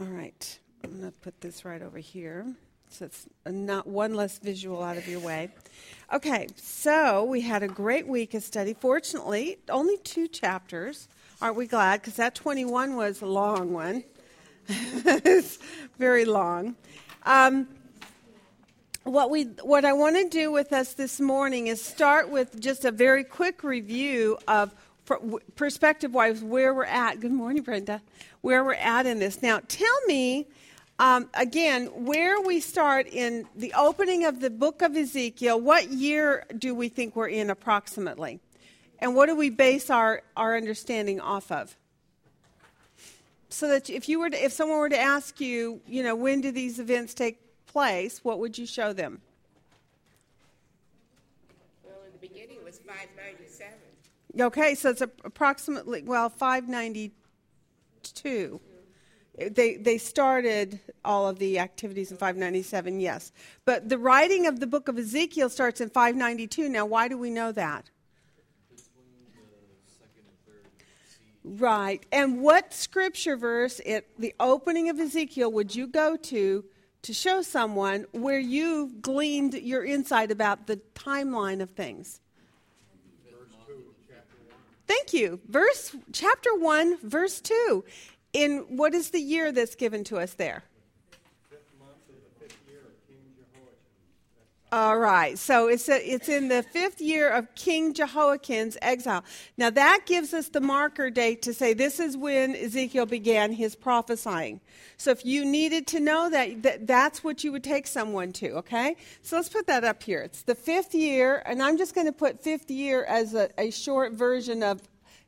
All right. I'm going to put this right over here so it's not one less visual out of your way. Okay, so we had a great week of study. Fortunately, only two chapters. Aren't we glad? Because that 21 was a long one. it's very long. Um, what we what I want to do with us this morning is start with just a very quick review of perspective wise where we're at. Good morning, Brenda. Where we're at in this. Now, tell me um, again, where we start in the opening of the book of Ezekiel, what year do we think we're in approximately? And what do we base our, our understanding off of? So that if you were to, if someone were to ask you, you know, when do these events take place, what would you show them? Well, in the beginning it was 597. Okay, so it's approximately well 592 they they started all of the activities in 597 yes. But the writing of the book of ezekiel starts in 592 now why do we know that? Right. And what scripture verse at the opening of ezekiel would you go to to show someone where you gleaned your insight about the timeline of things Thank you. Verse chapter 1 verse 2 in what is the year that's given to us there? All right, so it's a, it's in the fifth year of King Jehoiakim's exile. Now that gives us the marker date to say this is when Ezekiel began his prophesying. So if you needed to know that, that that's what you would take someone to. Okay, so let's put that up here. It's the fifth year, and I'm just going to put fifth year as a, a short version of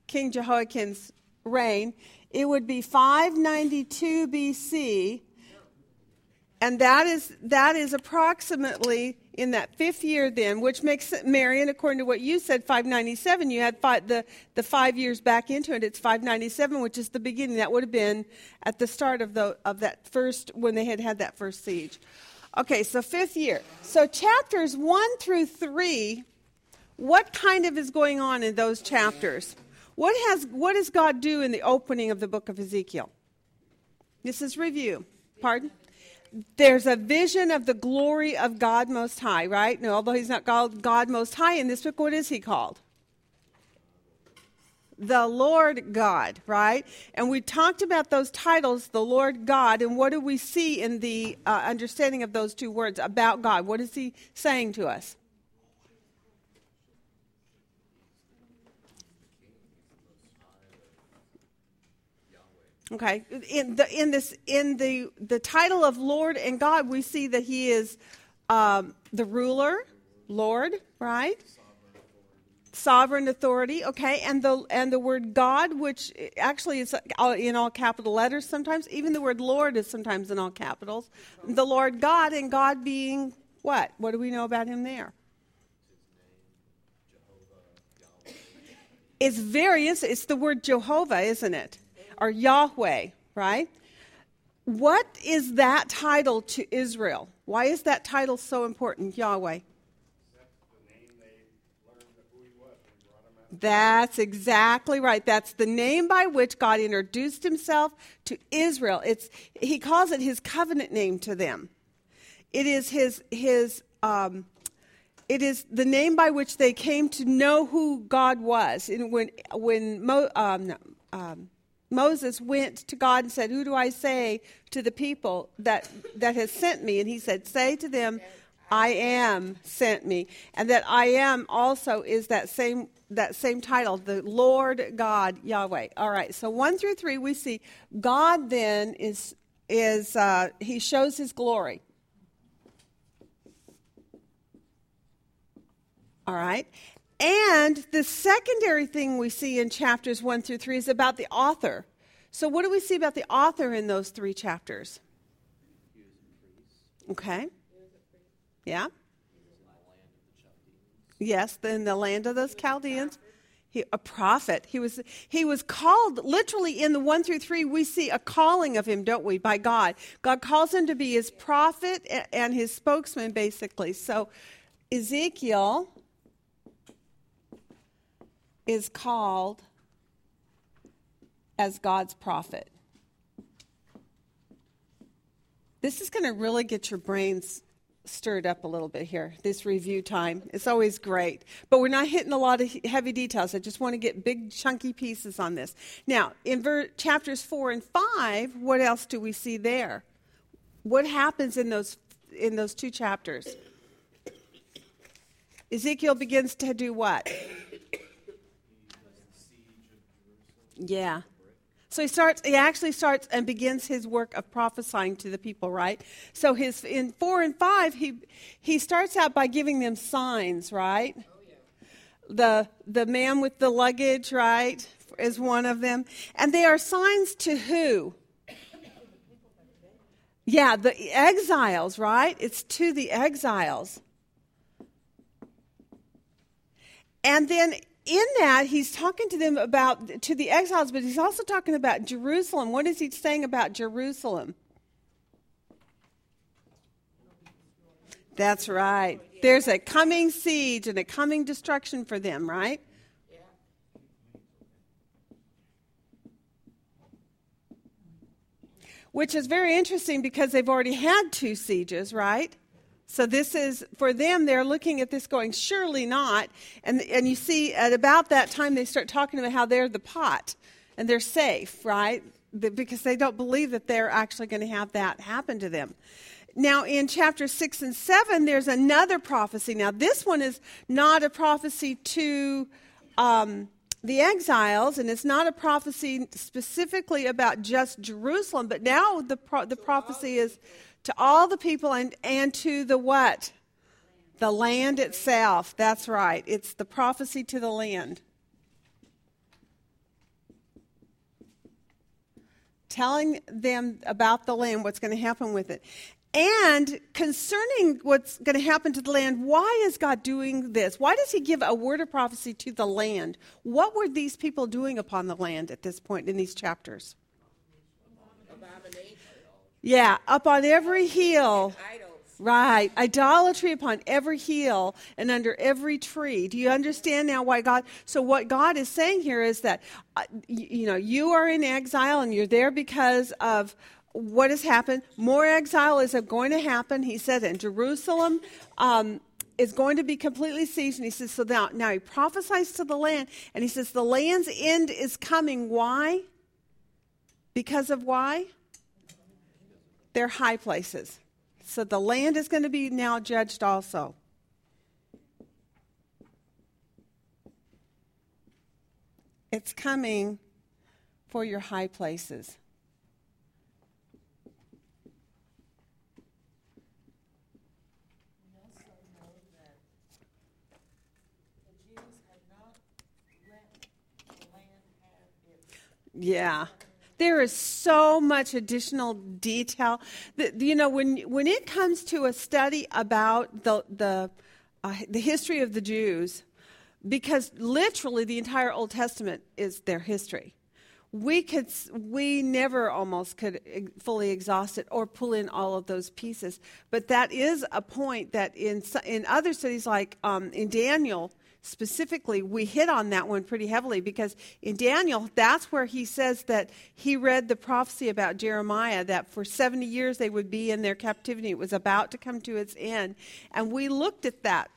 King Jehoiakim's reign it would be 592 BC, and that is that is approximately in that fifth year then, which makes Marion, according to what you said, 597. You had five, the the five years back into it. It's 597, which is the beginning. That would have been at the start of the of that first when they had had that first siege. Okay, so fifth year. So chapters one through three. What kind of is going on in those chapters? What, has, what does God do in the opening of the book of Ezekiel? This is review. Pardon? There's a vision of the glory of God Most High, right? No, although he's not called God Most High in this book, what is he called? The Lord God, right? And we talked about those titles, the Lord God, and what do we see in the uh, understanding of those two words about God? What is he saying to us? Okay, in the in this in the the title of Lord and God, we see that He is um, the ruler, Lord, right? Sovereign authority. Okay, and the and the word God, which actually is in all capital letters sometimes. Even the word Lord is sometimes in all capitals. The Lord God, and God being what? What do we know about Him there? It's very. It's the word Jehovah, isn't it? Or Yahweh, right? What is that title to Israel? Why is that title so important, Yahweh? That's exactly right. That's the name by which God introduced himself to Israel. It's, he calls it his covenant name to them. It is his, his um, it is the name by which they came to know who God was. And when, when Mo, um, um, Moses went to God and said, Who do I say to the people that, that has sent me? And he said, Say to them, I am sent me. And that I am also is that same that same title, the Lord God Yahweh. All right, so one through three we see God then is is uh, he shows his glory. All right. And the secondary thing we see in chapters 1 through 3 is about the author. So, what do we see about the author in those three chapters? Okay. Yeah. Yes, in the land of those Chaldeans. He, a prophet. He was, he was called, literally in the 1 through 3, we see a calling of him, don't we, by God. God calls him to be his prophet and his spokesman, basically. So Ezekiel is called as God's prophet. This is going to really get your brains stirred up a little bit here, this review time. It's always great. But we're not hitting a lot of heavy details. I just want to get big, chunky pieces on this. Now, in ver- chapters 4 and 5, what else do we see there? What happens in those, in those two chapters? Ezekiel begins to do what? Yeah. So he starts, he actually starts and begins his work of prophesying to the people, right? So his in four and five, he he starts out by giving them signs, right? The the man with the luggage, right, is one of them. And they are signs to who? Yeah, the exiles, right? It's to the exiles. And then in that, he's talking to them about, to the exiles, but he's also talking about Jerusalem. What is he saying about Jerusalem? That's right. There's a coming siege and a coming destruction for them, right? Which is very interesting because they've already had two sieges, right? So this is for them. They're looking at this, going, "Surely not." And and you see, at about that time, they start talking about how they're the pot and they're safe, right? Because they don't believe that they're actually going to have that happen to them. Now, in chapter 6 and 7, there's another prophecy. Now, this one is not a prophecy to um, the exiles, and it's not a prophecy specifically about just Jerusalem, but now the, pro- the prophecy is to all the people and, and to the what? The land itself. That's right. It's the prophecy to the land. Telling them about the land, what's going to happen with it. And concerning what's going to happen to the land, why is God doing this? Why does He give a word of prophecy to the land? What were these people doing upon the land at this point in these chapters? Yeah, up on every hill. Right. Idolatry upon every hill and under every tree. Do you understand now why God? So, what God is saying here is that, uh, you, you know, you are in exile and you're there because of what has happened. More exile is going to happen. He said in Jerusalem. Um, is going to be completely seized. And he says, so now, now he prophesies to the land, and he says, the land's end is coming. Why? Because of why? They're high places. So the land is going to be now judged also. It's coming for your high places. Yeah. There is so much additional detail. You know, when, when it comes to a study about the, the, uh, the history of the Jews, because literally the entire Old Testament is their history. We could, we never almost could fully exhaust it or pull in all of those pieces. But that is a point that in in other studies, like um, in Daniel, specifically, we hit on that one pretty heavily because in Daniel, that's where he says that he read the prophecy about Jeremiah that for 70 years they would be in their captivity. It was about to come to its end. And we looked at that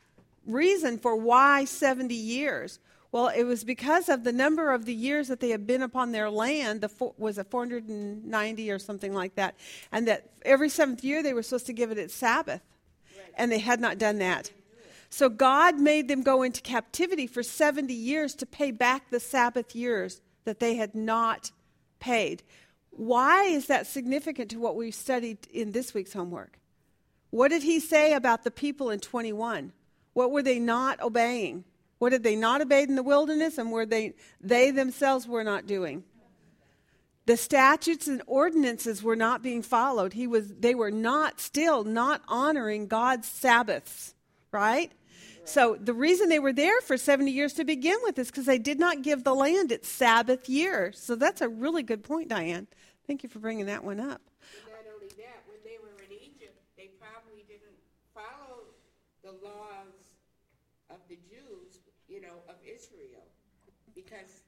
reason for why 70 years. Well, it was because of the number of the years that they had been upon their land. The four, was it 490 or something like that, and that every seventh year they were supposed to give it its Sabbath, right. and they had not done that. So God made them go into captivity for 70 years to pay back the Sabbath years that they had not paid. Why is that significant to what we've studied in this week's homework? What did he say about the people in 21? What were they not obeying? What did they not obey in the wilderness and were they they themselves were not doing? The statutes and ordinances were not being followed. He was they were not still not honoring God's Sabbaths, right? So the reason they were there for 70 years to begin with is because they did not give the land its Sabbath year. So that's a really good point, Diane. Thank you for bringing that one up. Not only that, when they were in Egypt, they probably didn't follow the laws of the Jews, you know, of Israel, because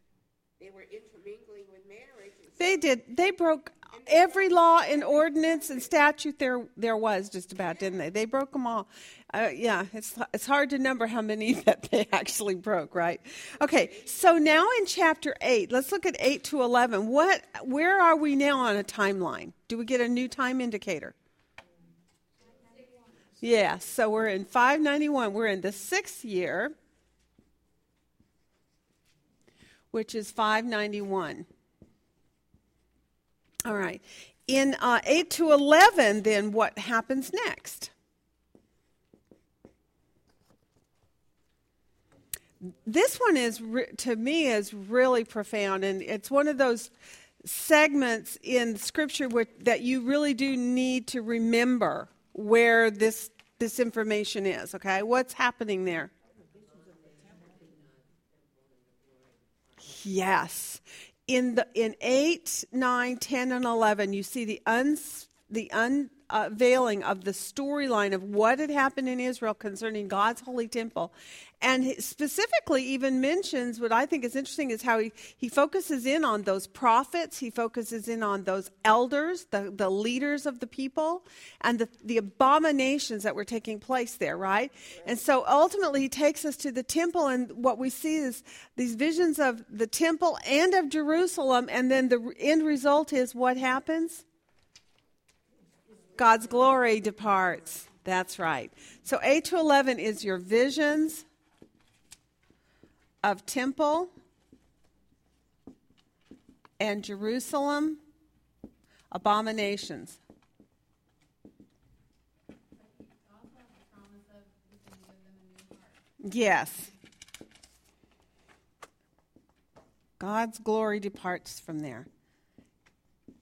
they were intermingling with marriage. They did. They broke every law and ordinance and statute there there was just about, didn't they? They broke them all. Uh, yeah, it's it's hard to number how many that they actually broke, right? Okay, so now in chapter eight, let's look at eight to eleven. What, where are we now on a timeline? Do we get a new time indicator? Yeah, so we're in 591. We're in the sixth year, which is 591. All right. In uh, 8 to 11, then what happens next? This one is, to me, is really profound, and it's one of those segments in Scripture which, that you really do need to remember where this this information is, okay? What's happening there? Yes. In the in 8, 9, 10 and 11 you see the uns the un unveiling of the storyline of what had happened in Israel concerning God's holy temple. And specifically, even mentions what I think is interesting is how he, he focuses in on those prophets, he focuses in on those elders, the, the leaders of the people, and the, the abominations that were taking place there, right? And so ultimately, he takes us to the temple, and what we see is these visions of the temple and of Jerusalem, and then the end result is what happens? God's glory departs. That's right. So 8 to 11 is your visions of temple and Jerusalem abominations. Yes. God's glory departs from there.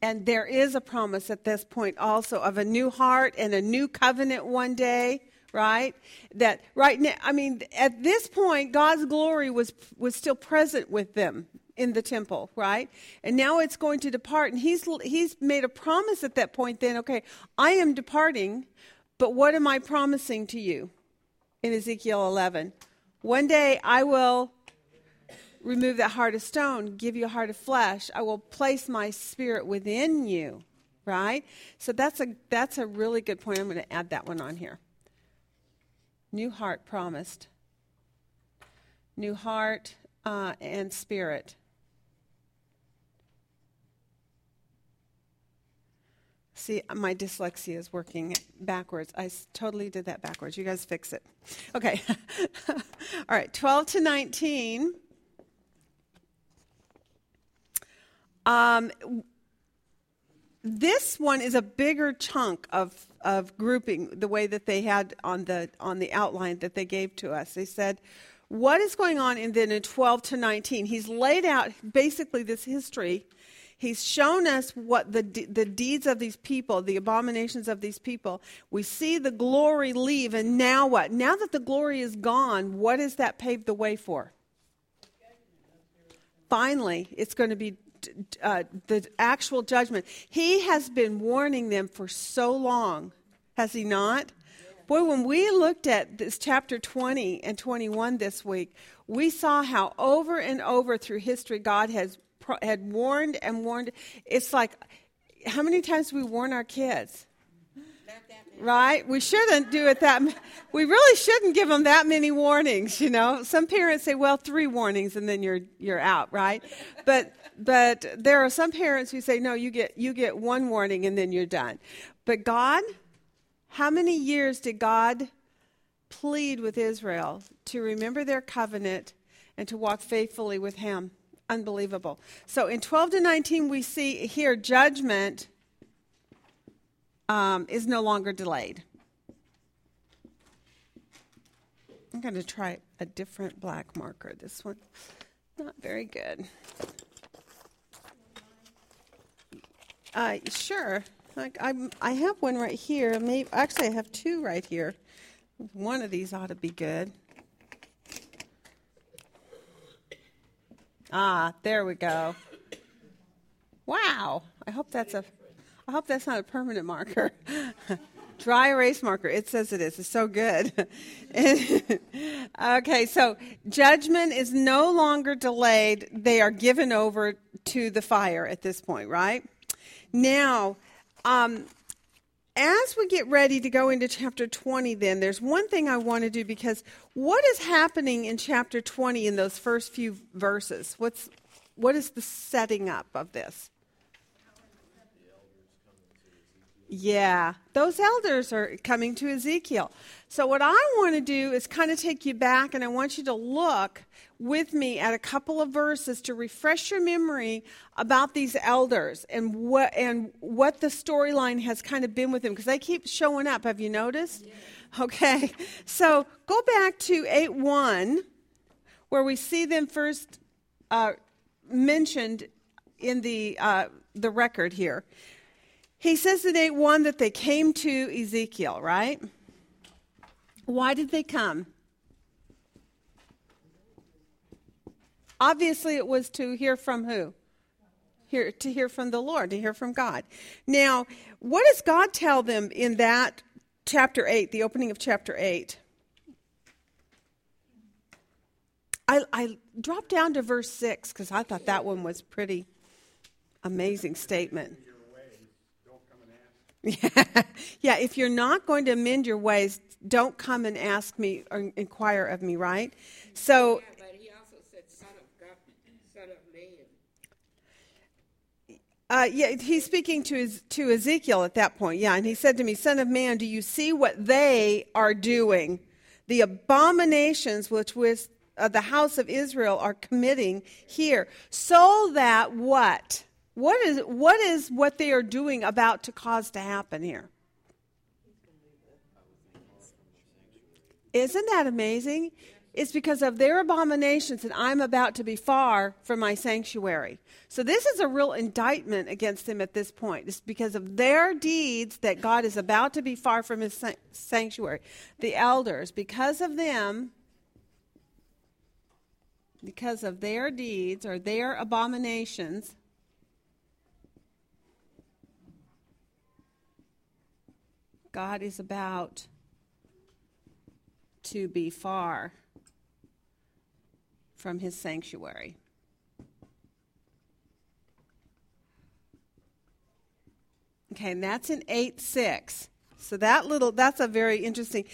And there is a promise at this point also of a new heart and a new covenant one day, right? That right now, I mean, at this point, God's glory was, was still present with them in the temple, right? And now it's going to depart. And he's, he's made a promise at that point then, okay, I am departing, but what am I promising to you in Ezekiel 11? One day I will remove that heart of stone, give you a heart of flesh. I will place my spirit within you. Right? So that's a that's a really good point. I'm going to add that one on here. New heart promised. New heart uh, and spirit. See, my dyslexia is working backwards. I totally did that backwards. You guys fix it. Okay. All right, 12 to 19. Um, this one is a bigger chunk of, of grouping the way that they had on the on the outline that they gave to us. They said, what is going on in then in 12 to 19? He's laid out basically this history. He's shown us what the the deeds of these people, the abominations of these people. We see the glory leave, and now what? Now that the glory is gone, what does that pave the way for? Finally, it's going to be uh, the actual judgment. He has been warning them for so long, has he not? Boy, when we looked at this chapter 20 and 21 this week, we saw how over and over through history God has had warned and warned. It's like, how many times do we warn our kids? right? We shouldn't do it that. We really shouldn't give them that many warnings. You know, some parents say, "Well, three warnings and then you're you're out," right? But but there are some parents who say, "No, you get you get one warning and then you're done." But God, how many years did God plead with Israel to remember their covenant and to walk faithfully with Him? Unbelievable. So in 12 to 19, we see here judgment um, is no longer delayed. I'm going to try a different black marker. This one, not very good. Uh, sure. Like I'm, I have one right here. Maybe actually, I have two right here. One of these ought to be good. Ah, there we go. Wow. I hope that's a I hope that's not a permanent marker. Dry erase marker. It says it is. It's so good. okay, so judgment is no longer delayed. They are given over to the fire at this point, right? Now, um, as we get ready to go into chapter 20, then, there's one thing I want to do because what is happening in chapter 20 in those first few verses? What's, what is the setting up of this? Yeah, those elders are coming to Ezekiel. So, what I want to do is kind of take you back, and I want you to look with me at a couple of verses to refresh your memory about these elders and what and what the storyline has kind of been with them because they keep showing up. Have you noticed? Yeah. Okay, so go back to eight one, where we see them first uh, mentioned in the uh, the record here. He says in 8 1 that they came to Ezekiel, right? Why did they come? Obviously, it was to hear from who? Hear, to hear from the Lord, to hear from God. Now, what does God tell them in that chapter 8, the opening of chapter 8? I, I dropped down to verse 6 because I thought that one was pretty amazing statement. Yeah. yeah, if you're not going to amend your ways, don't come and ask me or inquire of me, right? So. Yeah, but he also said, son of God, son of man. Uh, yeah, he's speaking to his, to Ezekiel at that point. Yeah, and he said to me, "Son of man, do you see what they are doing? The abominations which with uh, the house of Israel are committing here, so that what? What is, what is what they are doing about to cause to happen here? Isn't that amazing? It's because of their abominations that I'm about to be far from my sanctuary. So, this is a real indictment against them at this point. It's because of their deeds that God is about to be far from his sanctuary. The elders, because of them, because of their deeds or their abominations, God is about to be far from his sanctuary. Okay, and that's in 8 6. So that little, that's a very interesting.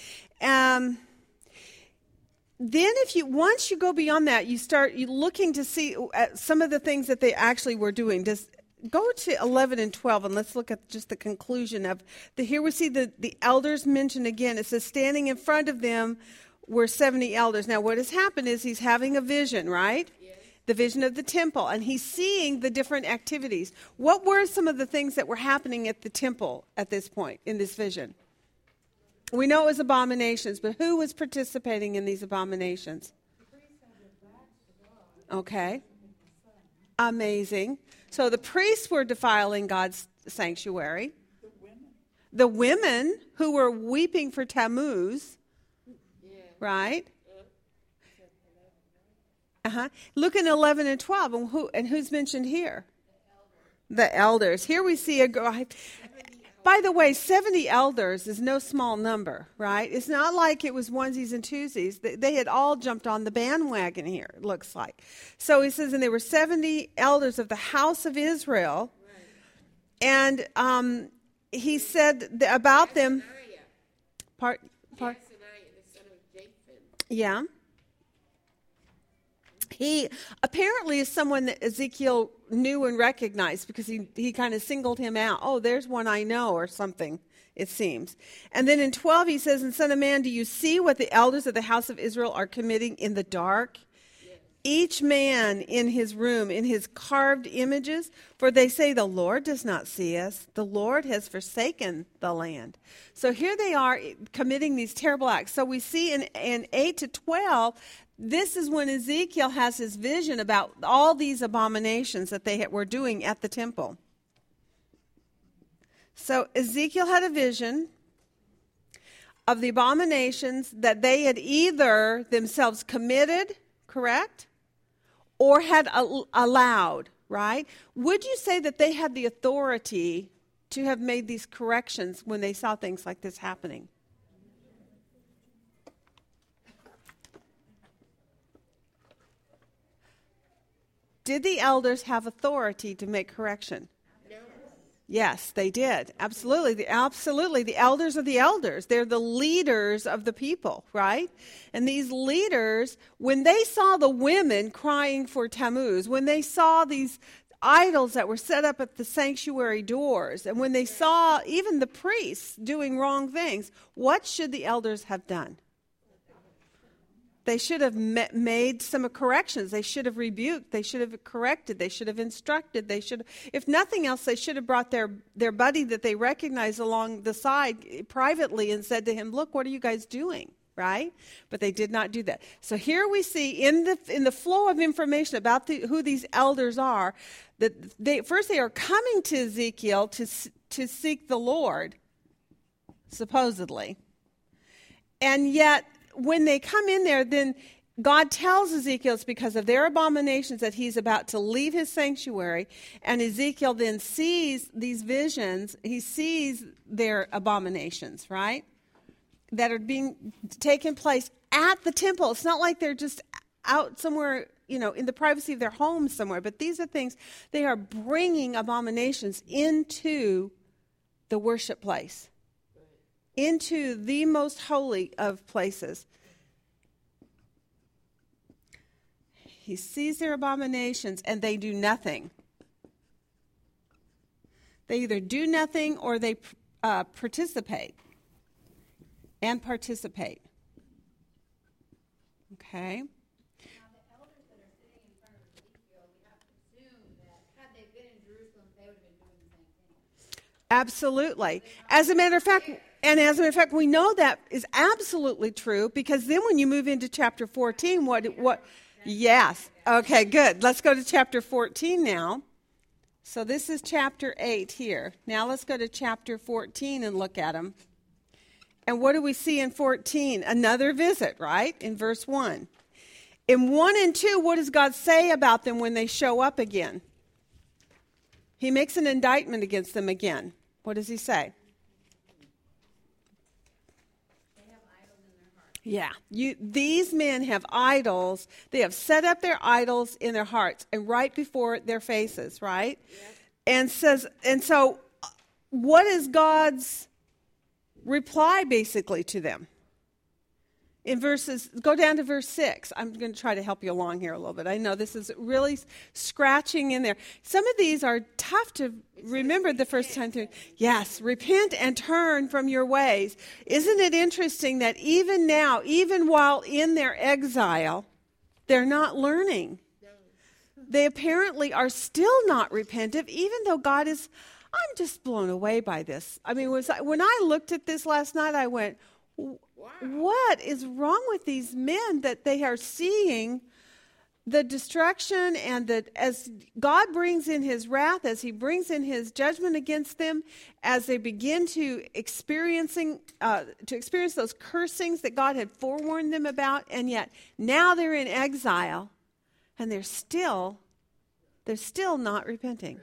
Um, then if you once you go beyond that you start looking to see uh, some of the things that they actually were doing does go to 11 and 12 and let's look at just the conclusion of the here we see the, the elders mentioned again. It says standing in front of them were 70 elders. Now what has happened is he's having a vision right? Yes. the vision of the temple and he's seeing the different activities. What were some of the things that were happening at the temple at this point in this vision? We know it was abominations but who was participating in these abominations? Okay amazing so the priests were defiling God's sanctuary. The women, who were weeping for Tammuz, yeah. right? Uh huh. Look in 11 and 12, and, who, and who's mentioned here? The elders. The elders. Here we see a girl. By the way, 70 elders is no small number, right? It's not like it was onesies and twosies. They had all jumped on the bandwagon here, it looks like. So he says, and there were 70 elders of the house of Israel. And um, he said about them. Part, part, yeah. He apparently is someone that Ezekiel knew and recognized because he, he kind of singled him out. Oh, there's one I know, or something, it seems. And then in 12, he says, And Son of Man, do you see what the elders of the house of Israel are committing in the dark? Each man in his room, in his carved images, for they say, The Lord does not see us. The Lord has forsaken the land. So here they are eh, committing these terrible acts. So we see in, in 8 to 12 this is when Ezekiel has his vision about all these abominations that they were doing at the temple. So Ezekiel had a vision of the abominations that they had either themselves committed, correct, or had allowed, right? Would you say that they had the authority to have made these corrections when they saw things like this happening? Did the elders have authority to make correction? Yes, they did. Absolutely. The, absolutely. The elders are the elders. They're the leaders of the people, right? And these leaders, when they saw the women crying for Tammuz, when they saw these idols that were set up at the sanctuary doors, and when they saw even the priests doing wrong things, what should the elders have done? They should have made some corrections. They should have rebuked. They should have corrected. They should have instructed. They should, if nothing else, they should have brought their, their buddy that they recognized along the side privately and said to him, Look, what are you guys doing? Right? But they did not do that. So here we see in the, in the flow of information about the, who these elders are that they, first they are coming to Ezekiel to, to seek the Lord, supposedly. And yet when they come in there, then God tells Ezekiel it's because of their abominations that he's about to leave his sanctuary. And Ezekiel then sees these visions, he sees their abominations, right? That are being taken place at the temple. It's not like they're just out somewhere, you know, in the privacy of their homes somewhere, but these are things they are bringing abominations into the worship place into the most holy of places. He sees their abominations and they do nothing. They either do nothing or they uh, participate and participate. Okay? Absolutely. As a matter of fact, and as a matter of fact, we know that is absolutely true because then when you move into chapter 14, what, what, yes. Okay, good. Let's go to chapter 14 now. So this is chapter 8 here. Now let's go to chapter 14 and look at them. And what do we see in 14? Another visit, right? In verse 1. In 1 and 2, what does God say about them when they show up again? He makes an indictment against them again. What does he say? Yeah, you, these men have idols. They have set up their idols in their hearts and right before their faces, right? And says, and so, uh, what is God's reply basically to them? In verses go down to verse 6 i'm going to try to help you along here a little bit. I know this is really scratching in there. Some of these are tough to remember the first time through. Yes repent and turn from your ways. Isn't it interesting that even now even while in their exile they're not learning? They apparently are still not repentant even though god is i'm just blown away by this. I mean was I, when i looked at this last night i went what is wrong with these men that they are seeing the destruction and that as God brings in his wrath, as he brings in his judgment against them, as they begin to experiencing uh, to experience those cursings that God had forewarned them about, and yet now they're in exile, and they're still they're still not repenting.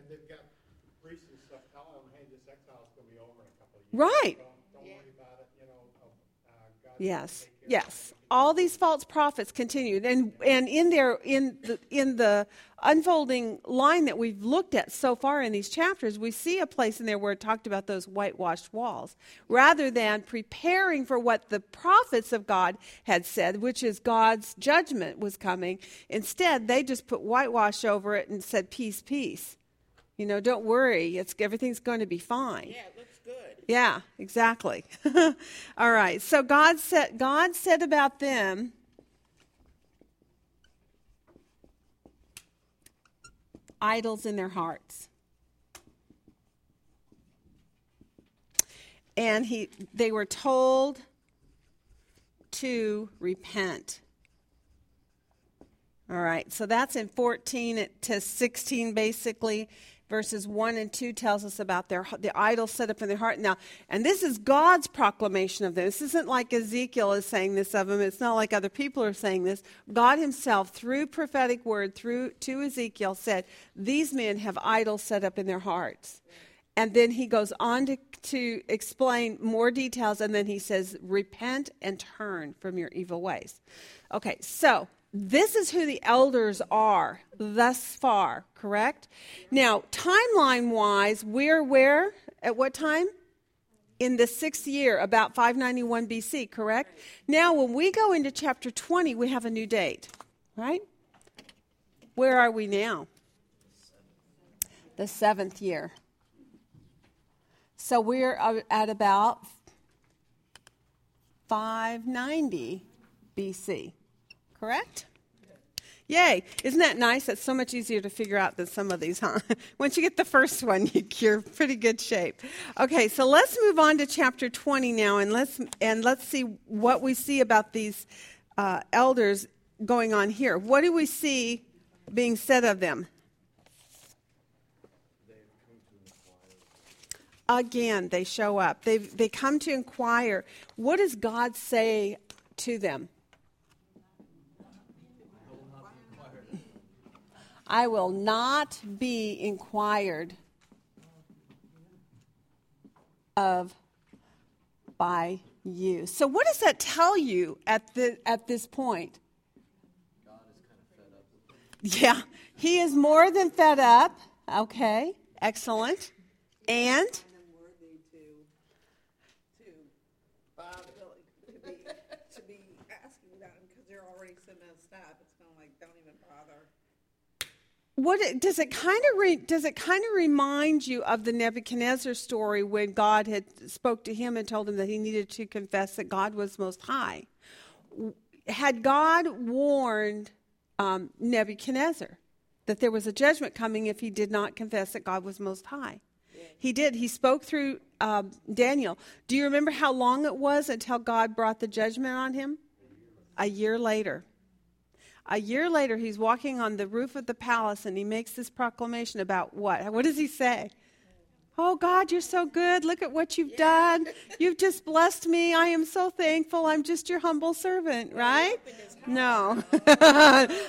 Right. Yes. Yes. All these false prophets continued. And and in there in the in the unfolding line that we've looked at so far in these chapters, we see a place in there where it talked about those whitewashed walls. Rather than preparing for what the prophets of God had said, which is God's judgment was coming, instead they just put whitewash over it and said, Peace, peace. You know, don't worry, it's everything's going to be fine. Yeah, yeah, exactly. All right. So God said God said about them idols in their hearts. And he they were told to repent. All right. So that's in 14 to 16 basically verses 1 and 2 tells us about their the idols set up in their heart. Now and this is god's proclamation of them. This isn't like ezekiel is saying this of them. It's not like other people are saying this. God himself through prophetic word through to ezekiel said these men have idols set up in their hearts. And then he goes on to, to explain more details and then he says repent and turn from your evil ways. Okay so this is who the elders are thus far, correct? Now, timeline wise, we're where? At what time? In the sixth year, about 591 BC, correct? Now, when we go into chapter 20, we have a new date, right? Where are we now? The seventh year. So we're uh, at about 590 BC, correct? Yay. Isn't that nice? That's so much easier to figure out than some of these, huh? Once you get the first one, you're pretty good shape. Okay, so let's move on to chapter 20 now and let's, and let's see what we see about these uh, elders going on here. What do we see being said of them? Again, they show up. They they come to inquire. What does God say to them? I will not be inquired of by you. So, what does that tell you at, the, at this point? Yeah, he is more than fed up. Okay, excellent. And? What it, does it kind of re, does it kind of remind you of the Nebuchadnezzar story when God had spoke to him and told him that he needed to confess that God was most high? Had God warned um, Nebuchadnezzar that there was a judgment coming if he did not confess that God was most high? He did. He spoke through um, Daniel. Do you remember how long it was until God brought the judgment on him? A year later. A year later, he's walking on the roof of the palace and he makes this proclamation about what? What does he say? Oh, God, you're so good. Look at what you've done. You've just blessed me. I am so thankful. I'm just your humble servant, right? No.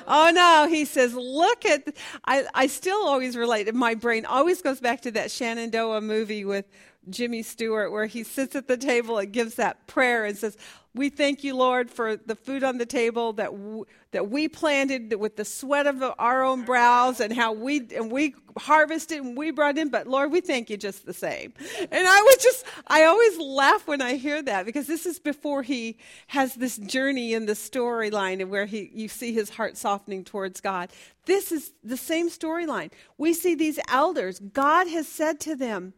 oh, no. He says, Look at, I, I still always relate. My brain always goes back to that Shenandoah movie with Jimmy Stewart where he sits at the table and gives that prayer and says, we thank you, Lord, for the food on the table that w- that we planted with the sweat of our own brows, and how we and we harvested and we brought in. But Lord, we thank you just the same. And I was just, I always laugh when I hear that because this is before he has this journey in the storyline and where he you see his heart softening towards God. This is the same storyline. We see these elders. God has said to them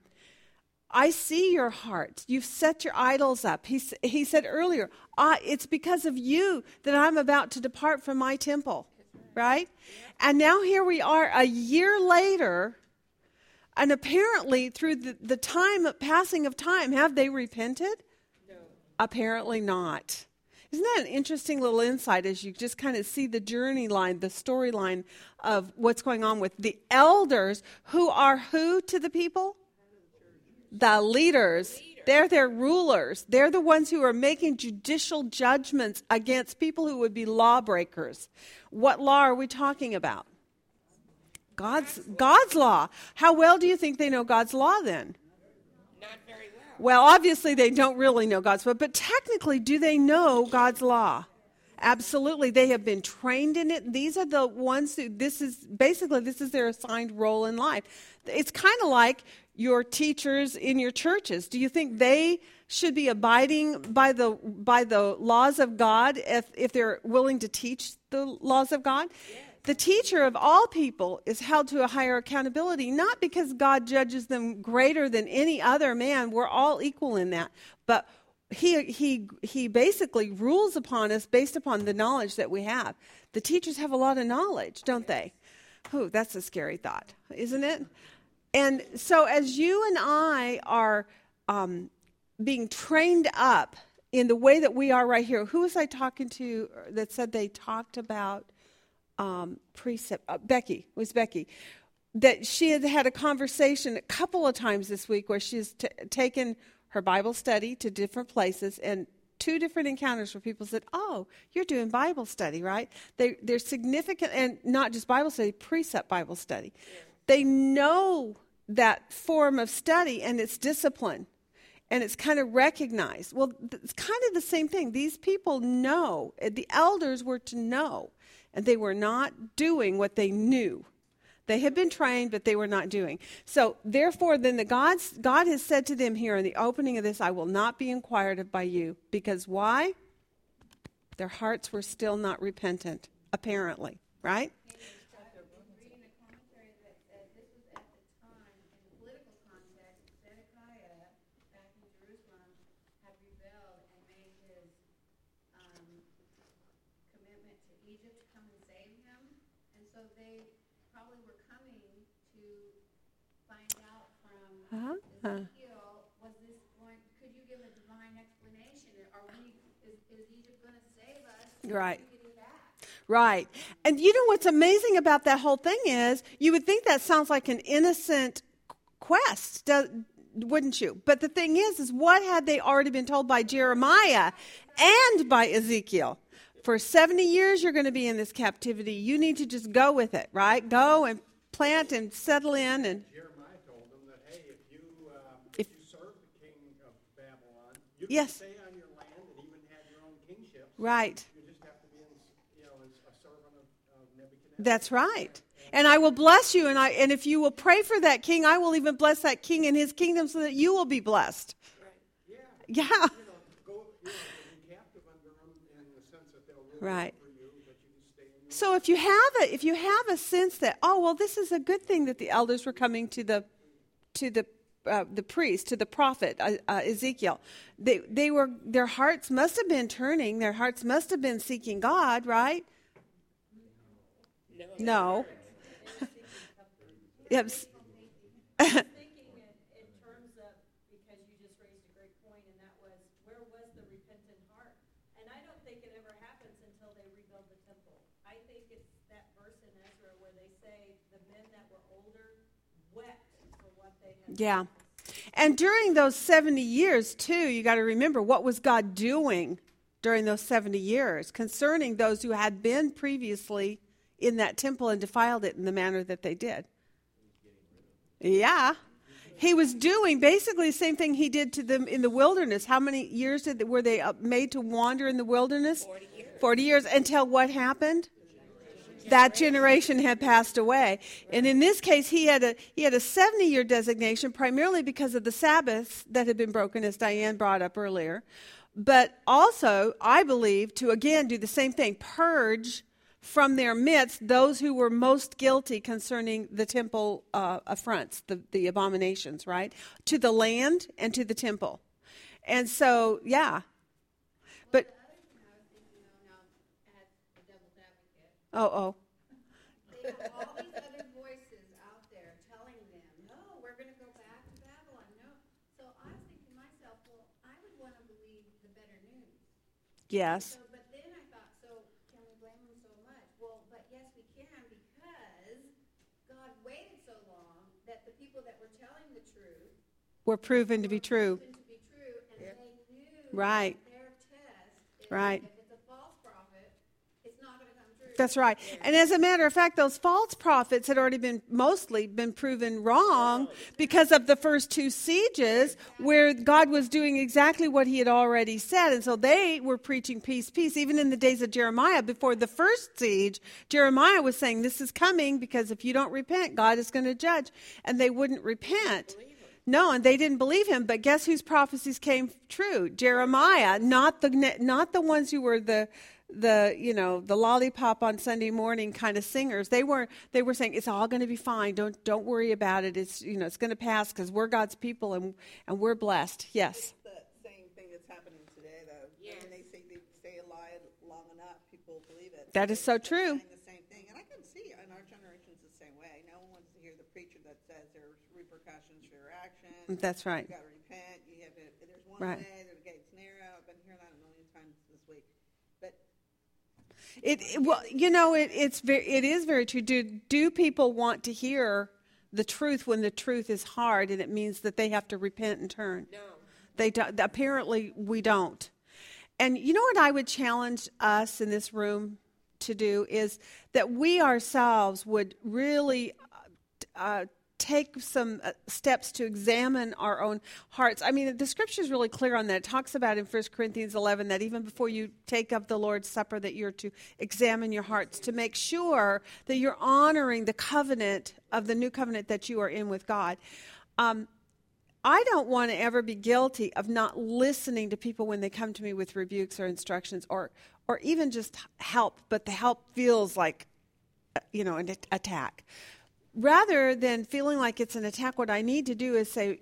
I see your heart. You've set your idols up. He, he said earlier, it's because of you that I'm about to depart from my temple, right? And now here we are a year later, and apparently through the, the time, passing of time, have they repented? No. Apparently not. Isn't that an interesting little insight as you just kind of see the journey line, the storyline of what's going on with the elders who are who to the people? The leaders. They're their rulers. They're the ones who are making judicial judgments against people who would be lawbreakers. What law are we talking about? God's God's law. How well do you think they know God's law then? Not very well. Well, obviously they don't really know God's law, but technically do they know God's law? Absolutely. They have been trained in it. These are the ones who this is basically this is their assigned role in life. It's kind of like your teachers in your churches? Do you think they should be abiding by the by the laws of God if if they're willing to teach the laws of God? Yes. The teacher of all people is held to a higher accountability, not because God judges them greater than any other man. We're all equal in that. But he he he basically rules upon us based upon the knowledge that we have. The teachers have a lot of knowledge, don't they? Oh, that's a scary thought, isn't it? And so, as you and I are um, being trained up in the way that we are right here, who was I talking to that said they talked about um, precept? Uh, Becky, was Becky. That she had had a conversation a couple of times this week where she's t- taken her Bible study to different places and two different encounters where people said, "Oh, you're doing Bible study, right?" They, they're significant, and not just Bible study, precept Bible study. They know that form of study and it's discipline and it's kind of recognized. Well, it's kind of the same thing. These people know, the elders were to know and they were not doing what they knew. They had been trained, but they were not doing. So, therefore, then the God's, God has said to them here in the opening of this, I will not be inquired of by you. Because why? Their hearts were still not repentant, apparently, right? Uh-huh. Ezekiel, was this going, could you give a divine explanation? Are we, is, is Egypt going to save us? Right. Right. And you know what's amazing about that whole thing is you would think that sounds like an innocent quest, wouldn't you? But the thing is, is what had they already been told by Jeremiah and by Ezekiel? For 70 years, you're going to be in this captivity. You need to just go with it, right? Go and plant and settle in and yes. stay on your land and even have your own kingship. Right. You just have to be, you know, a servant of, of Nebuchadnezzar. That's right. And I will bless you, and I and if you will pray for that king, I will even bless that king and his kingdom, so that you will be blessed. Right. Yeah. Yeah. right. So if you have a if you have a sense that oh well this is a good thing that the elders were coming to the to the uh, the priest to the prophet uh, uh, Ezekiel. They they were their hearts must have been turning. Their hearts must have been seeking God, right? No. no. yep. Yeah. And during those 70 years, too, you got to remember what was God doing during those 70 years concerning those who had been previously in that temple and defiled it in the manner that they did. Yeah. He was doing basically the same thing he did to them in the wilderness. How many years did, were they made to wander in the wilderness? 40 years. 40 years until what happened? That generation had passed away. And in this case, he had a, he had a 70 year designation primarily because of the Sabbaths that had been broken, as Diane brought up earlier. But also, I believe, to again do the same thing purge from their midst those who were most guilty concerning the temple uh, affronts, the, the abominations, right? To the land and to the temple. And so, yeah. But Oh, oh. They have all these other voices out there telling them, no, we're going to go back to Babylon. No. So I was thinking to myself, well, I would want to believe the better news. Yes. So, but then I thought, so can we blame them so much? Well, but yes, we can because God waited so long that the people that were telling the truth were proven to be true. To be true and they knew right. their test right. That's right. And as a matter of fact, those false prophets had already been mostly been proven wrong because of the first two sieges where God was doing exactly what he had already said. And so they were preaching peace, peace. Even in the days of Jeremiah, before the first siege, Jeremiah was saying, This is coming because if you don't repent, God is going to judge. And they wouldn't repent. No, and they didn't believe him. But guess whose prophecies came true? Jeremiah, not the not the ones who were the the you know the lollipop on Sunday morning kind of singers. They were they were saying it's all going to be fine. Don't don't worry about it. It's you know it's going to pass because we're God's people and and we're blessed. Yes. It's the same thing that's happening today, though. Yes. When they say they stay alive long enough, people believe it. That is so true. The same thing, and I can see in our generation's the same way. No one wants to hear the preacher that says there's repercussions for your actions. That's right. You got to repent. You have to. There's one right. way. The gate's narrow. I've been hearing that a million times this week. But it, it well, you know, it, it's very, it is very true. Do do people want to hear the truth when the truth is hard and it means that they have to repent and turn? No, they do, apparently we don't. And you know what I would challenge us in this room to do is that we ourselves would really uh, take some uh, steps to examine our own hearts. I mean, the scripture is really clear on that. It talks about in 1 Corinthians 11 that even before you take up the Lord's Supper, that you're to examine your hearts to make sure that you're honoring the covenant of the new covenant that you are in with God. Um, I don't want to ever be guilty of not listening to people when they come to me with rebukes or instructions or or even just help, but the help feels like you know an attack. Rather than feeling like it's an attack, what I need to do is say,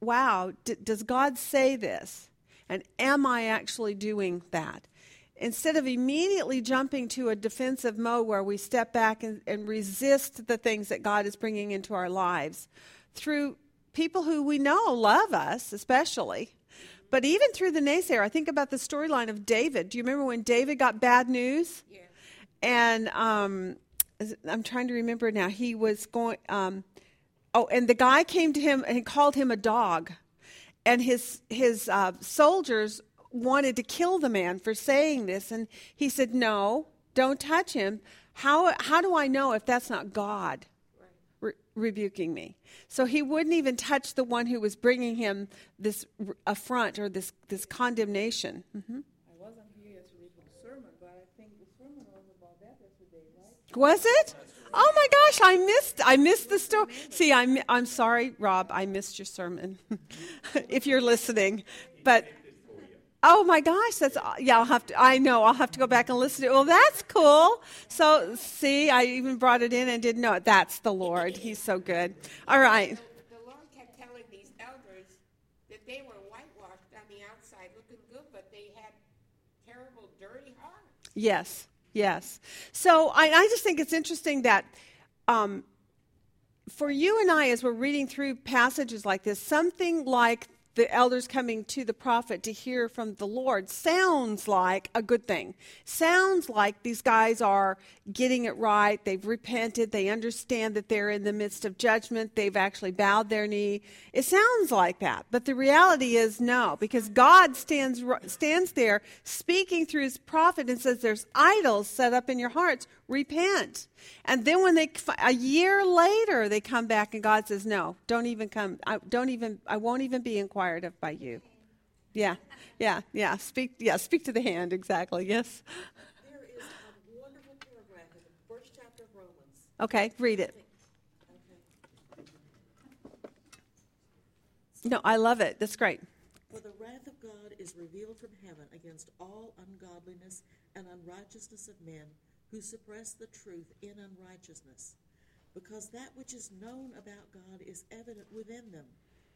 "Wow, d- does God say this? And am I actually doing that?" Instead of immediately jumping to a defensive mode where we step back and, and resist the things that God is bringing into our lives through people who we know love us, especially. But even through the naysayer, I think about the storyline of David. Do you remember when David got bad news? Yeah. And um, I'm trying to remember now. He was going. Um, oh, and the guy came to him and called him a dog, and his his uh, soldiers wanted to kill the man for saying this, and he said, "No, don't touch him. How how do I know if that's not God?" Re- rebuking me. So he wouldn't even touch the one who was bringing him this affront or this, this condemnation. Mm-hmm. I wasn't here yesterday for the sermon, but I think the sermon was about that yesterday, right? Was it? Oh my gosh, I missed I missed the story. See, I'm I'm sorry, Rob, I missed your sermon. if you're listening. But Oh my gosh, that's yeah. I'll have to. I know. I'll have to go back and listen to it. Well, that's cool. So, see, I even brought it in and didn't know it. That's the Lord. He's so good. All right. The, the Lord kept telling these elders that they were whitewashed on the outside, looking good, but they had terrible, dirty hearts. Yes. Yes. So I, I just think it's interesting that. Um, for you and I, as we're reading through passages like this, something like the elders coming to the prophet to hear from the Lord sounds like a good thing. Sounds like these guys are getting it right. They've repented. They understand that they're in the midst of judgment. They've actually bowed their knee. It sounds like that. But the reality is no, because God stands, stands there speaking through his prophet and says, There's idols set up in your hearts. Repent. And then when they a year later they come back and God says, "No, don't even come. I don't even I won't even be inquired of by you." Yeah. Yeah, yeah. Speak yeah, speak to the hand exactly. Yes. There is a wonderful paragraph in the first chapter of Romans. Okay, read it. No, I love it. That's great. For the wrath of God is revealed from heaven against all ungodliness and unrighteousness of men who suppress the truth in unrighteousness, because that which is known about God is evident within them,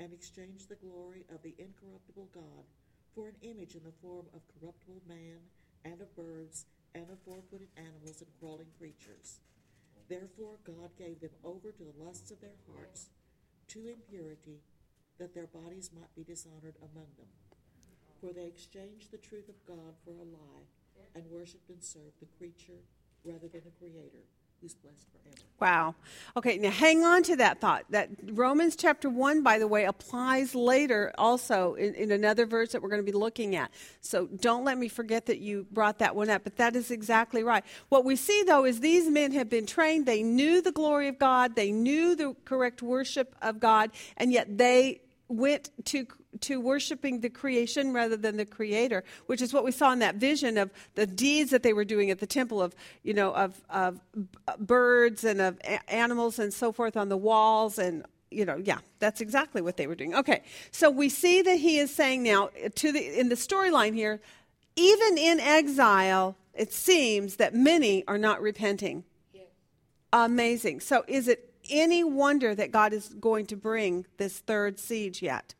and exchanged the glory of the incorruptible God for an image in the form of corruptible man, and of birds, and of four footed animals and crawling creatures. Therefore God gave them over to the lusts of their hearts, to impurity, that their bodies might be dishonored among them. For they exchanged the truth of God for a lie and worshiped and served the creature rather than the creator who's blessed forever. Wow. Okay, now hang on to that thought. That Romans chapter 1, by the way, applies later also in, in, another verse that we're going to be looking at. So don't let me forget that you brought that one up, but that is exactly right. What we see, though, is these men have been trained. They knew the glory of God, they knew the correct worship of God, and yet they went to to worshiping the creation rather than the creator which is what we saw in that vision of the deeds that they were doing at the temple of you know of, of birds and of animals and so forth on the walls and you know yeah that's exactly what they were doing. Okay so we see that he is saying now to the in the storyline here even in exile it seems that many are not repenting. Amazing. So is it any wonder that God is going to bring this third siege yet.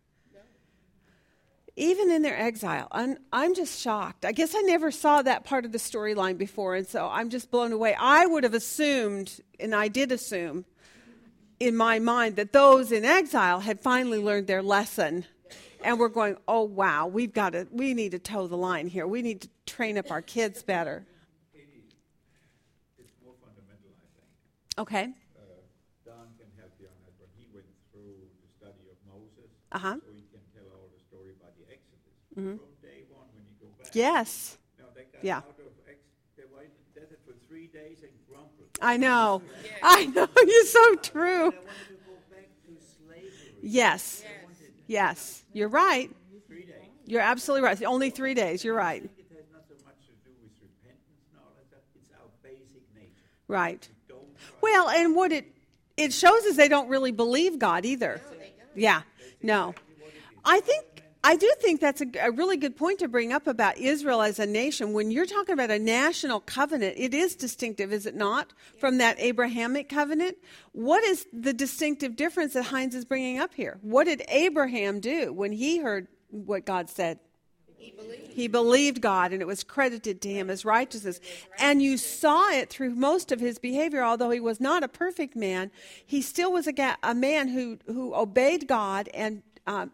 Even in their exile, I'm, I'm just shocked. I guess I never saw that part of the storyline before, and so I'm just blown away. I would have assumed, and I did assume, in my mind that those in exile had finally learned their lesson. And we're going, oh wow, we've got to, we need to toe the line here. We need to train up our kids better. It's more fundamental, I think. Okay. Uh, Don can help you on that, but he went through the study of Moses, Uh-huh. so he can tell all the story about the Exodus. From day one, when you go back. Yes. Now, they got Yeah. out of Ex- they were in the for three days and grumbled. I know. I know. You're so true. They wanted to go back to slavery. Yes. Yes. You're right. Three days. You're absolutely right. Only three days. You're right. I think it has not so much to do with repentance and all that. It's our basic nature. Right. Don't Well, and what it it shows is they don't really believe God either. Yeah. No. I think I do think that's a, a really good point to bring up about Israel as a nation. When you're talking about a national covenant, it is distinctive, is it not, from that Abrahamic covenant? What is the distinctive difference that Heinz is bringing up here? What did Abraham do when he heard what God said? He believed God and it was credited to him as righteousness. And you saw it through most of his behavior. Although he was not a perfect man, he still was a, ga- a man who, who obeyed God and um,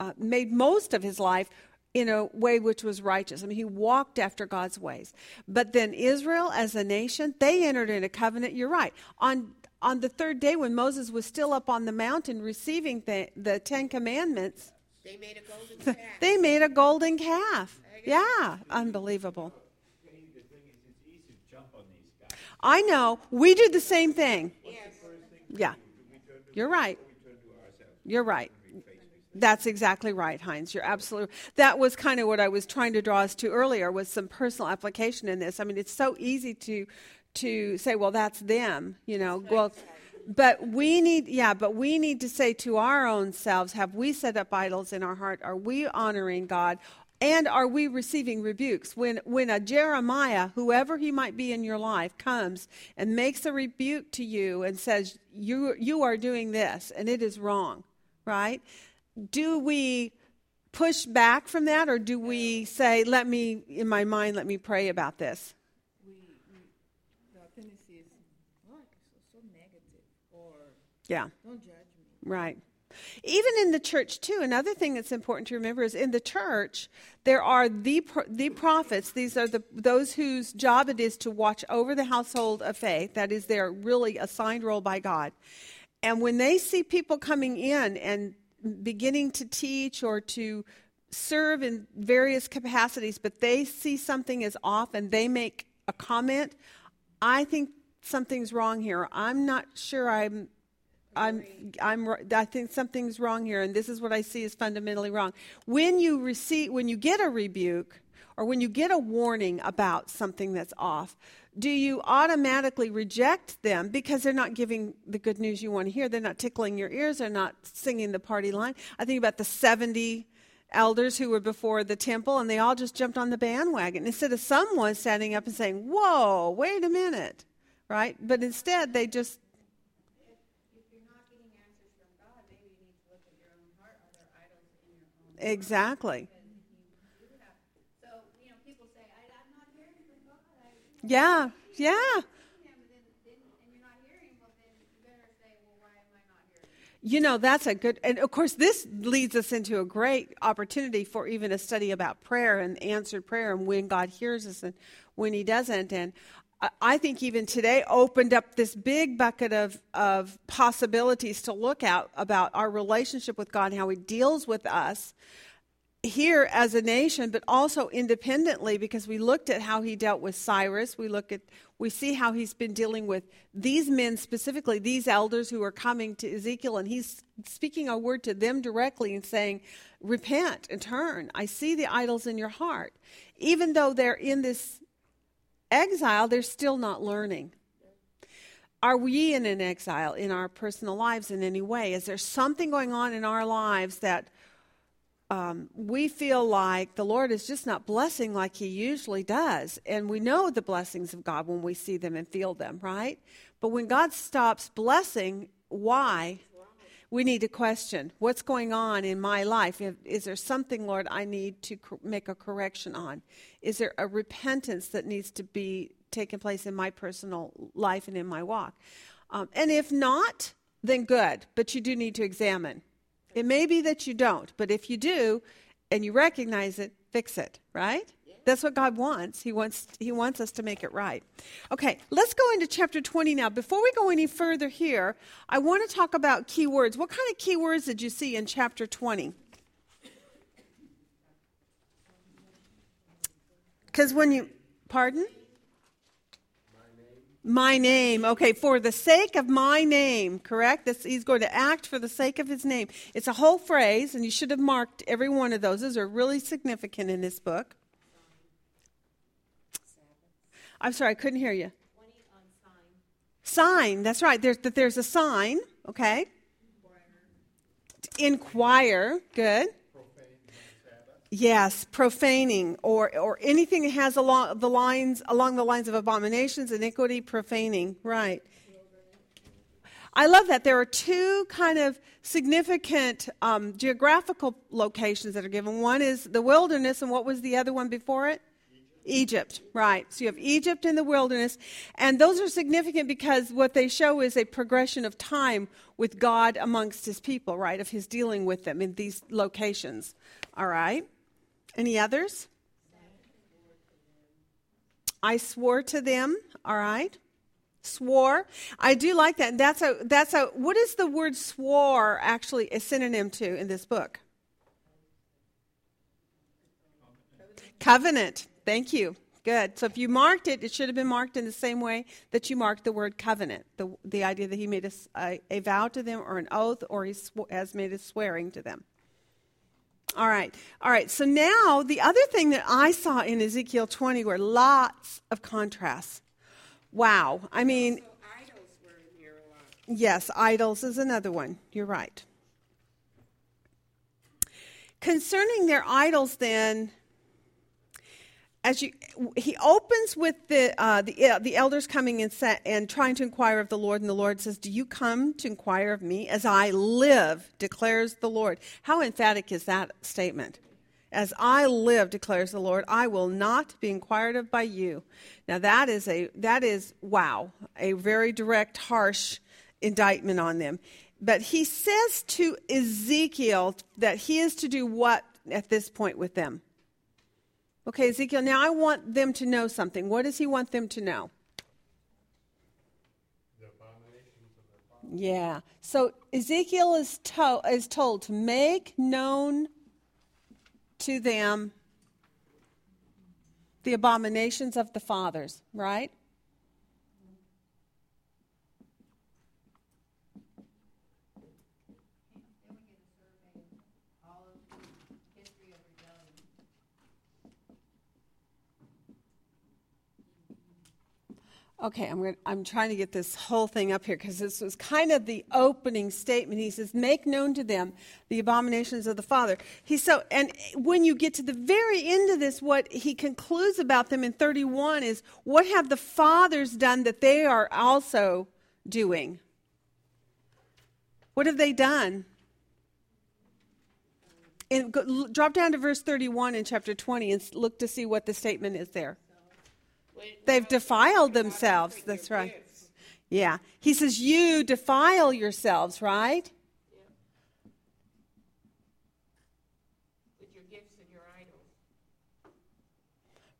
uh, made most of his life in a way which was righteous. I mean, he walked after God's ways. But then Israel as a nation, they entered in a covenant. You're right. On on the third day when Moses was still up on the mountain receiving the, the Ten Commandments, They made a golden calf. they made a golden calf. Yeah, unbelievable. Maybe the thing is, it's easy to jump on these guys. I know. We do the same thing. Yes. Yeah. You're right. You're right. That's exactly right, Heinz. You're absolutely. That was kind of what I was trying to draw us to earlier was some personal application in this. I mean, it's so easy to to say, well, that's them, you know. Well, but we need, yeah, but we need to say to our own selves, have we set up idols in our heart? Are we honoring God? And are we receiving rebukes? When when a Jeremiah, whoever he might be in your life, comes and makes a rebuke to you and says, You you are doing this and it is wrong, right? Do we push back from that or do we say, Let me in my mind, let me pray about this? We, we, the tendency is, oh, so, so negative, or Yeah. don't judge me. Right. Even in the church too. Another thing that's important to remember is in the church there are the the prophets. These are the those whose job it is to watch over the household of faith. That is their really assigned role by God. And when they see people coming in and beginning to teach or to serve in various capacities, but they see something as off and they make a comment, I think something's wrong here. I'm not sure I'm I'm, I'm, I think something's wrong here, and this is what I see is fundamentally wrong. When you receive, when you get a rebuke, or when you get a warning about something that's off, do you automatically reject them because they're not giving the good news you want to hear? They're not tickling your ears. They're not singing the party line. I think about the 70 elders who were before the temple, and they all just jumped on the bandwagon instead of someone standing up and saying, "Whoa, wait a minute," right? But instead, they just If not yeah. You know, that's a good, and of course, this leads us into a great opportunity for even a study about prayer and answered prayer and when God hears us and when He doesn't. And I- I think even today opened up this big bucket of, of possibilities to look at about our relationship with God and how He deals with us here as a nation, but also independently, because we looked at how he dealt with Cyrus. We look at, we see how he's been dealing with these men specifically, these elders who are coming to Ezekiel, and he's speaking a word to them directly and saying, "Repent and turn. I see the idols in your heart." Even though they're in this exile, they're still not learning. Are we in an exile in our personal lives in any way? Is there something going on in our lives that um, we feel like the Lord is just not blessing like He usually does. And we know the blessings of God when we see them and feel them, right? But when God stops blessing, why? We need to question what's going on in my life. Is there something, Lord, I need to cor- make a correction on? Is there a repentance that needs to be taking place in my personal life and in my walk? Um, and if not, then good, but you do need to examine. It may be that you don't, but if you do and you recognize it, fix it, right? That's what God wants. He wants he wants us to make it right. Okay, let's go into chapter 20 now. Before we go any further here, I want to talk about key words. What kind of key words did you see in chapter 20? Cuz when you pardon? My name. Okay, for the sake of my name, correct? This, he's going to act for the sake of his name. It's a whole phrase, and you should have marked every one of those. Those are really significant in this book. I'm sorry, I couldn't hear you. Sign, that's right. There's, that there's a sign, okay? Inquire, good. Yes, profaning or or anything that has along the lines along the lines of abominations, iniquity, profaning. Right. I love that there are two kind of significant um, geographical locations that are given. One is the wilderness, and what was the other one before it? Egypt, right. So you have Egypt in the wilderness, and those are significant because what they show is a progression of time with God amongst his people, right, of his dealing with them in these locations. All right. Any others? I swore to them, all right? Swore. I do like that. That's a that's a what is the word swore actually a synonym to in this book? Covenant. Thank you. Good. So if you marked it, it should have been marked in the same way that you marked the word covenant. The, the idea that he made a, a, a vow to them or an oath or he sw- has made a swearing to them. All right. All right. So now the other thing that I saw in Ezekiel 20 were lots of contrasts. Wow. I mean, So idols were in here a lot. yes, idols is another one. You're right. Concerning their idols, then, as you, he opens with the uh, the uh, the elders coming and and trying to inquire of the Lord, and the Lord says, "Do you come to inquire of me as I live?" declares the Lord. How emphatic is that statement? As I live, declares the Lord, I will not be inquired of by you. Now that is a that is wow, a very direct, harsh indictment on them. But he says to Ezekiel that he is to do what at this point with them? Okay, Ezekiel, now I want them to know something. What does he want them to know? Yeah. So Ezekiel is, to- is told to make known to them the abominations of the fathers, right? Okay, I'm, going I'm trying to get this whole thing up here because this was kind of the opening statement. He says, "Make known to them the abominations of the Father." He so, and when you get to the very end of this, what he concludes about them in 31 is, "What have the fathers done that they are also doing? What have they done?" And go, drop down to verse 31 in chapter 20 and look to see what the statement is there. They've defiled themselves. That's right. Yeah. He says, You defile yourselves, right?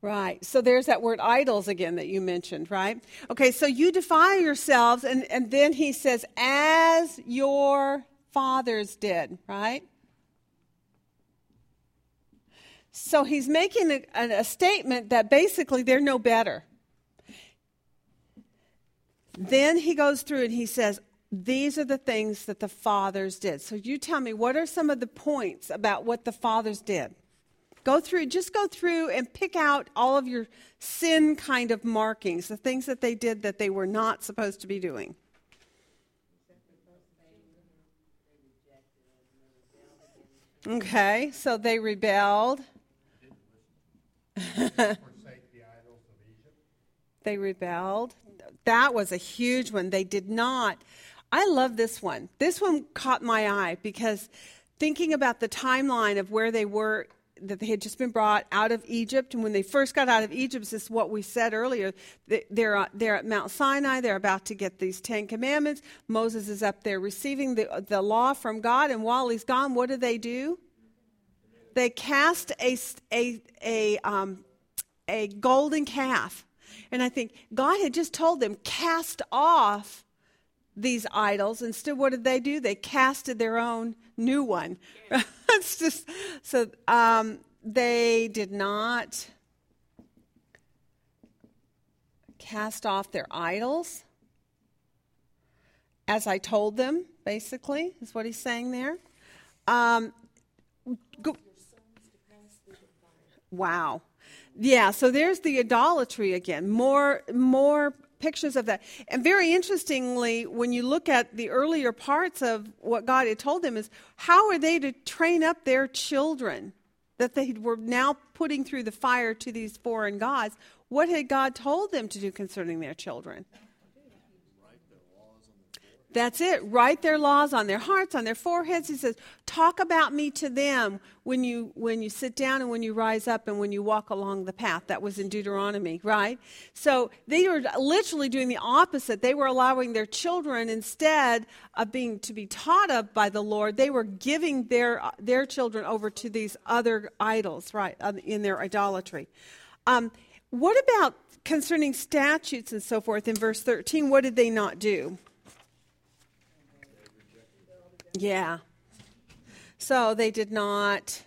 Right. So there's that word idols again that you mentioned, right? Okay, so you defile yourselves, and, and then he says, As your fathers did, right? So he's making a, a, statement that basically they're no better. Then he goes through and he says, These are the things that the fathers did. So you tell me, what are some of the points about what the fathers did? Go through, just go through and pick out all of your sin kind of markings, the things that they did that they were not supposed to be doing. Okay, so they rebelled. They rebelled. That was a huge one. They did not. I love this one. This one caught my eye because thinking about the timeline of where they were that they had just been brought out of Egypt. And when they first got out of Egypt, this is what we said earlier. They're, they're at Mount Sinai. They're about to get these Ten Commandments. Moses is up there receiving the, the law from God. And while he's gone, what do they do? They cast a, a, a, um, a golden calf. And I think God had just told them, cast off these idols. Instead, what did they do? They casted their own new one. it's just so um, they did not cast off their idols, as I told them. Basically, is what he's saying there. Um, wow. Yeah, so there's the idolatry again. More more pictures of that. And very interestingly, when you look at the earlier parts of what God had told them, is how are they to train up their children that they were now putting through the fire to these foreign gods? What had God told them to do concerning their children? That's it. Write their laws on their hearts, on their foreheads. He says, "Talk about me to them when you when you sit down and when you rise up and when you walk along the path." That was in Deuteronomy, right? So they were literally doing the opposite. They were allowing their children instead of being to be taught of by the Lord, they were giving their their children over to these other idols, right, in their idolatry. Um, what about concerning statutes and so forth in verse 13? What did they not do? Yeah. So they did not.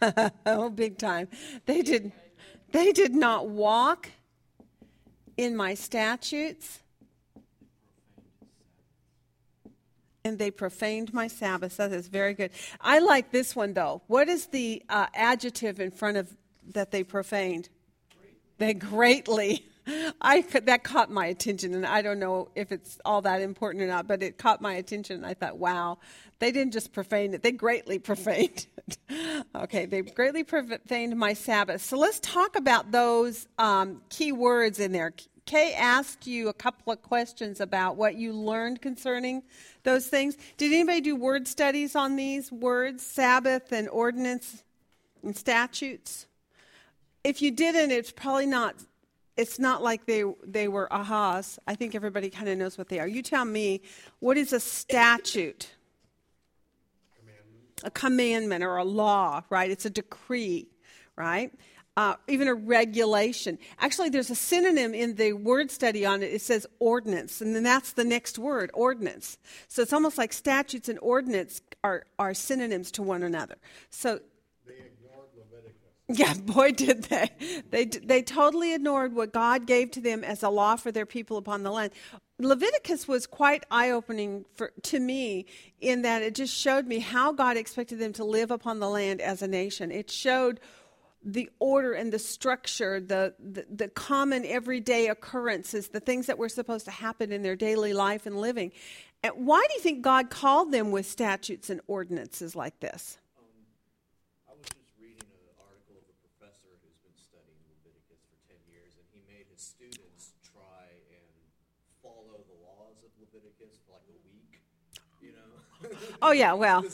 oh, big time. They did. They did not walk in my statutes, and they profaned my Sabbath. That is very good. I like this one though. What is the uh, adjective in front of that they profaned? They greatly. I that caught my attention, and I don't know if it's all that important or not, but it caught my attention. And I thought, wow, they didn't just profane it; they greatly profaned it. okay, they greatly profaned my Sabbath. So let's talk about those um, key words in there. Kay asked you a couple of questions about what you learned concerning those things. Did anybody do word studies on these words, Sabbath and ordinance and statutes? If you didn't, it's probably not it's not like they they were ahas. I think everybody kind of knows what they are. You tell me, what is a statute? Commandment. A commandment or a law, right? It's a decree, right? Uh, even a regulation. Actually, there's a synonym in the word study on it. It says ordinance, and then that's the next word, ordinance. So it's almost like statutes and ordinance are, are synonyms to one another. So yeah, boy, did they. They, they totally ignored what God gave to them as a law for their people upon the land. Leviticus was quite eye opening to me in that it just showed me how God expected them to live upon the land as a nation. It showed the order and the structure, the, the, the common everyday occurrences, the things that were supposed to happen in their daily life and living. And why do you think God called them with statutes and ordinances like this? Oh yeah, well,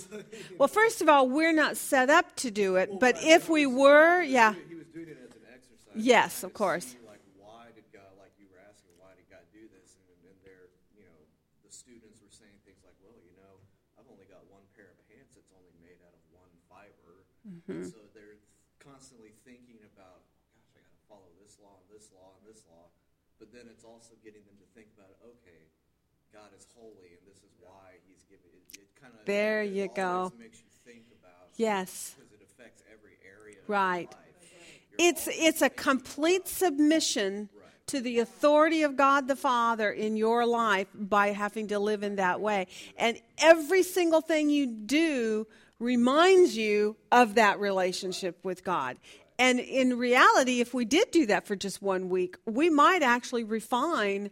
well. First of all, we're not set up to do it, but if we were, yeah. He was doing it as an exercise. Yes, of course. like why did God, like you were asking, why did God do this? And then there, you know, the students were saying things like, well, you know, I've only got one pair of pants that's only made out of one fiber, mm-hmm. so they're constantly thinking about, oh, gosh, I got to follow this law and this law and this law. But then it's also getting them to think about, okay, God is holy, and this is why He's given it. it kind of there you go. You yes, it affects every area. Right. It's it's a complete submission right. to the authority of God the Father in your life by having to live in that way, and every single thing you do reminds you of that relationship with God. And in reality, if we did do that for just one week, we might actually refine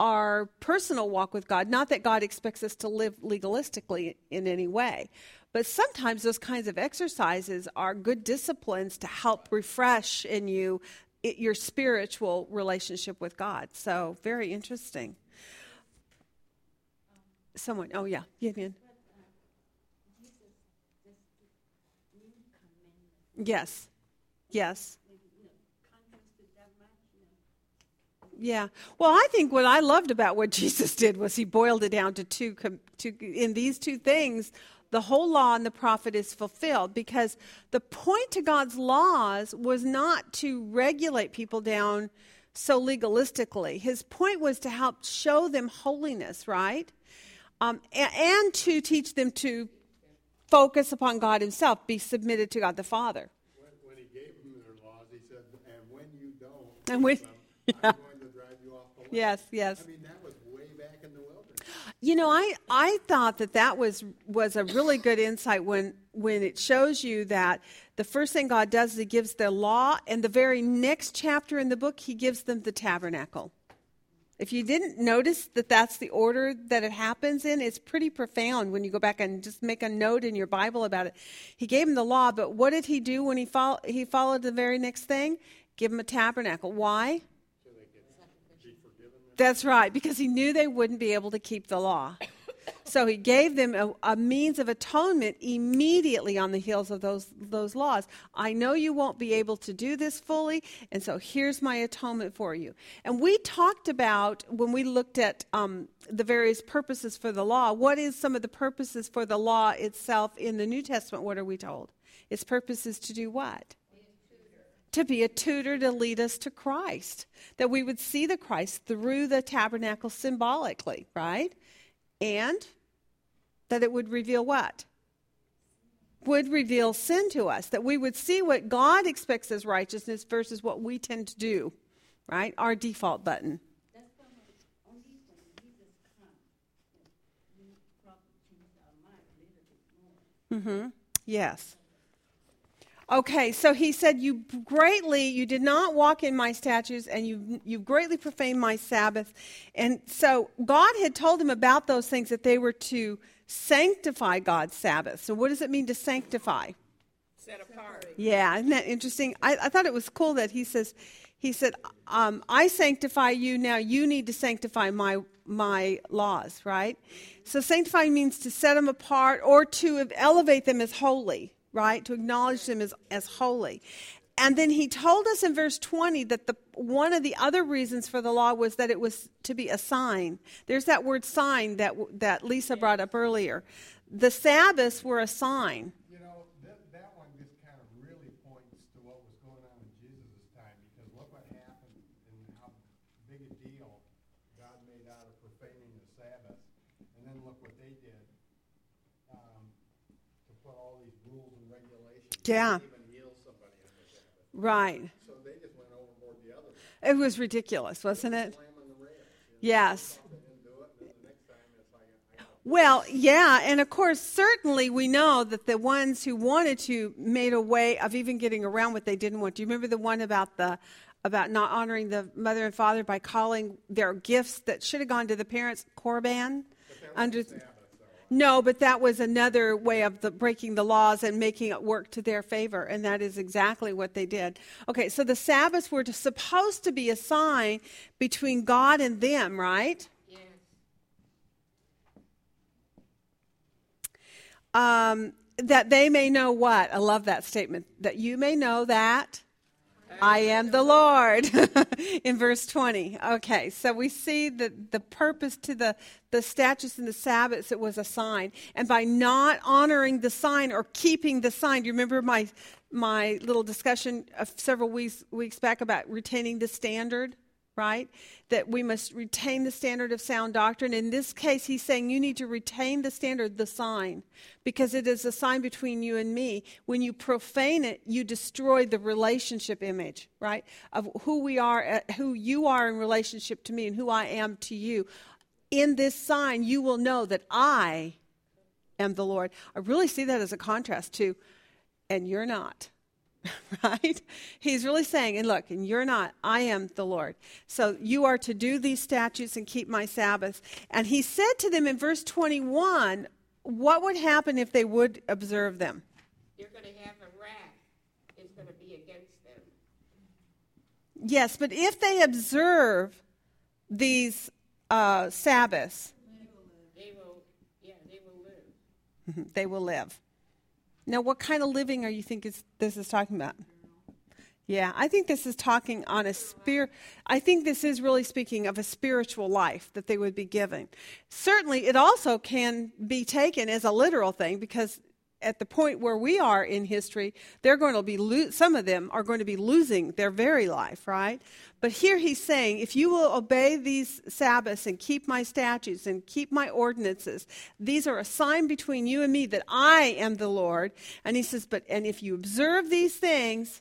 our personal walk with God. Not that God expects us to live legalistically in any way, but sometimes those kinds of exercises are good disciplines to help refresh in you your spiritual relationship with God. So, very interesting. Someone, oh yeah, Vivian. Yes. Yes. Yeah. Well, I think what I loved about what Jesus did was he boiled it down to two, in these two things, the whole law and the prophet is fulfilled because the point to God's laws was not to regulate people down so legalistically. His point was to help show them holiness, right? Um, and, and to teach them to focus upon God Himself, be submitted to God the Father. When, when he gave them their laws, he said, and when you don't, And when- yeah. Yes, yes. I mean, that was way back in the wilderness. You know, I, I thought that that was was a really good insight when when it shows you that the first thing God does is He gives the law, and the very next chapter in the book He gives them the tabernacle. If you didn't notice that that's the order that it happens in, it's pretty profound when you go back and just make a note in your Bible about it. He gave them the law, but what did he do when he, fol- he followed the very next thing? Give them a tabernacle. Why? That's right, because he knew they wouldn't be able to keep the law. So he gave them a, a, means of atonement immediately on the heels of those, those laws. I know you won't be able to do this fully, and so here's my atonement for you. And we talked about, when we looked at um, the various purposes for the law, what is some of the purposes for the law itself in the New Testament? What are we told? Its purpose is to do what? To be a tutor to lead us to Christ, that we would see the Christ through the tabernacle symbolically, right? And that it would reveal what? Would reveal sin to us, that we would see what God expects as righteousness versus what we tend to do, right? Our default button. Mm-hmm. Yes. Okay, so he said, "You greatly, you did not walk in my statutes, and you you greatly profaned my Sabbath." And so God had told him about those things that they were to sanctify God's Sabbath. So what does it mean to sanctify? Set apart. Yeah, isn't that interesting? I, I thought it was cool that he says, he said, um, "I sanctify you. Now you need to sanctify my my laws." Right. So sanctifying means to set them apart or to elevate them as holy. Right. To acknowledge them as as holy. And then he told us in verse 20 that the one of the other reasons for the law was that it was to be a sign. There's that word sign that that Lisa brought up earlier. The Sabbaths were a sign. You know, that, that one just kind of really points to what was going on in Jesus' time because look what happened and how big a deal God made out of profaning the Sabbath. And then look what they did um, to put all these rules and regulations. Yeah. Even heal somebody on the Right. So they just went overboard the other. It was ridiculous, wasn't it? Slamming the rails. you know, Yes. They didn't do it, and then the next time it's like, I know. Well, yeah, and of course, certainly we know that the ones who wanted to made a way of even getting around what they didn't want. Do you remember the one about the about not honoring the mother and father by calling their gifts that should have gone to the parents korban under no, but that was another way of the, breaking the laws and making it work to their favor, and that is exactly what they did. Okay, so the Sabbaths were to, supposed to be a sign between God and them, right? Yes. um, that they may know what? I love that statement. That you may know that I am the Lord in verse 20. Okay, so we see that the purpose to the, the statutes and the Sabbaths, it was a sign. And by not honoring the sign or keeping the sign, do you remember my, my little discussion of several weeks, weeks back about retaining the standard? Right? That we must retain the standard of sound doctrine. In this case, he's saying you need to retain the standard, the sign, because it is a sign between you and me. When you profane it, you destroy the relationship image, right? Of who we are, uh, who you are in relationship to me, and who I am to you. In this sign, you will know that I am the Lord. I really see that as a contrast to, and you're not. right? He's really saying, and look, and you're not, I am the Lord. So you are to do these statutes and keep my Sabbaths. And he said to them in verse 21, what would happen if they would observe them? You're going to have a wrath. It's going to be against them. Yes, but if they observe these uh, Sabbaths, They will, yeah, they will live. they will live. Now, what kind of living are you think is, this is talking about? Yeah, I think this is talking on a spirit. I think this is really speaking of a spiritual life that they would be given. Certainly, it also can be taken as a literal thing because at the point where we are in history, they're going to be lo- some of them are going to be losing their very life, right? But here he's saying, if you will obey these Sabbaths and keep my statutes and keep my ordinances, these are a sign between you and me that I am the Lord. And he says, but and if you observe these things,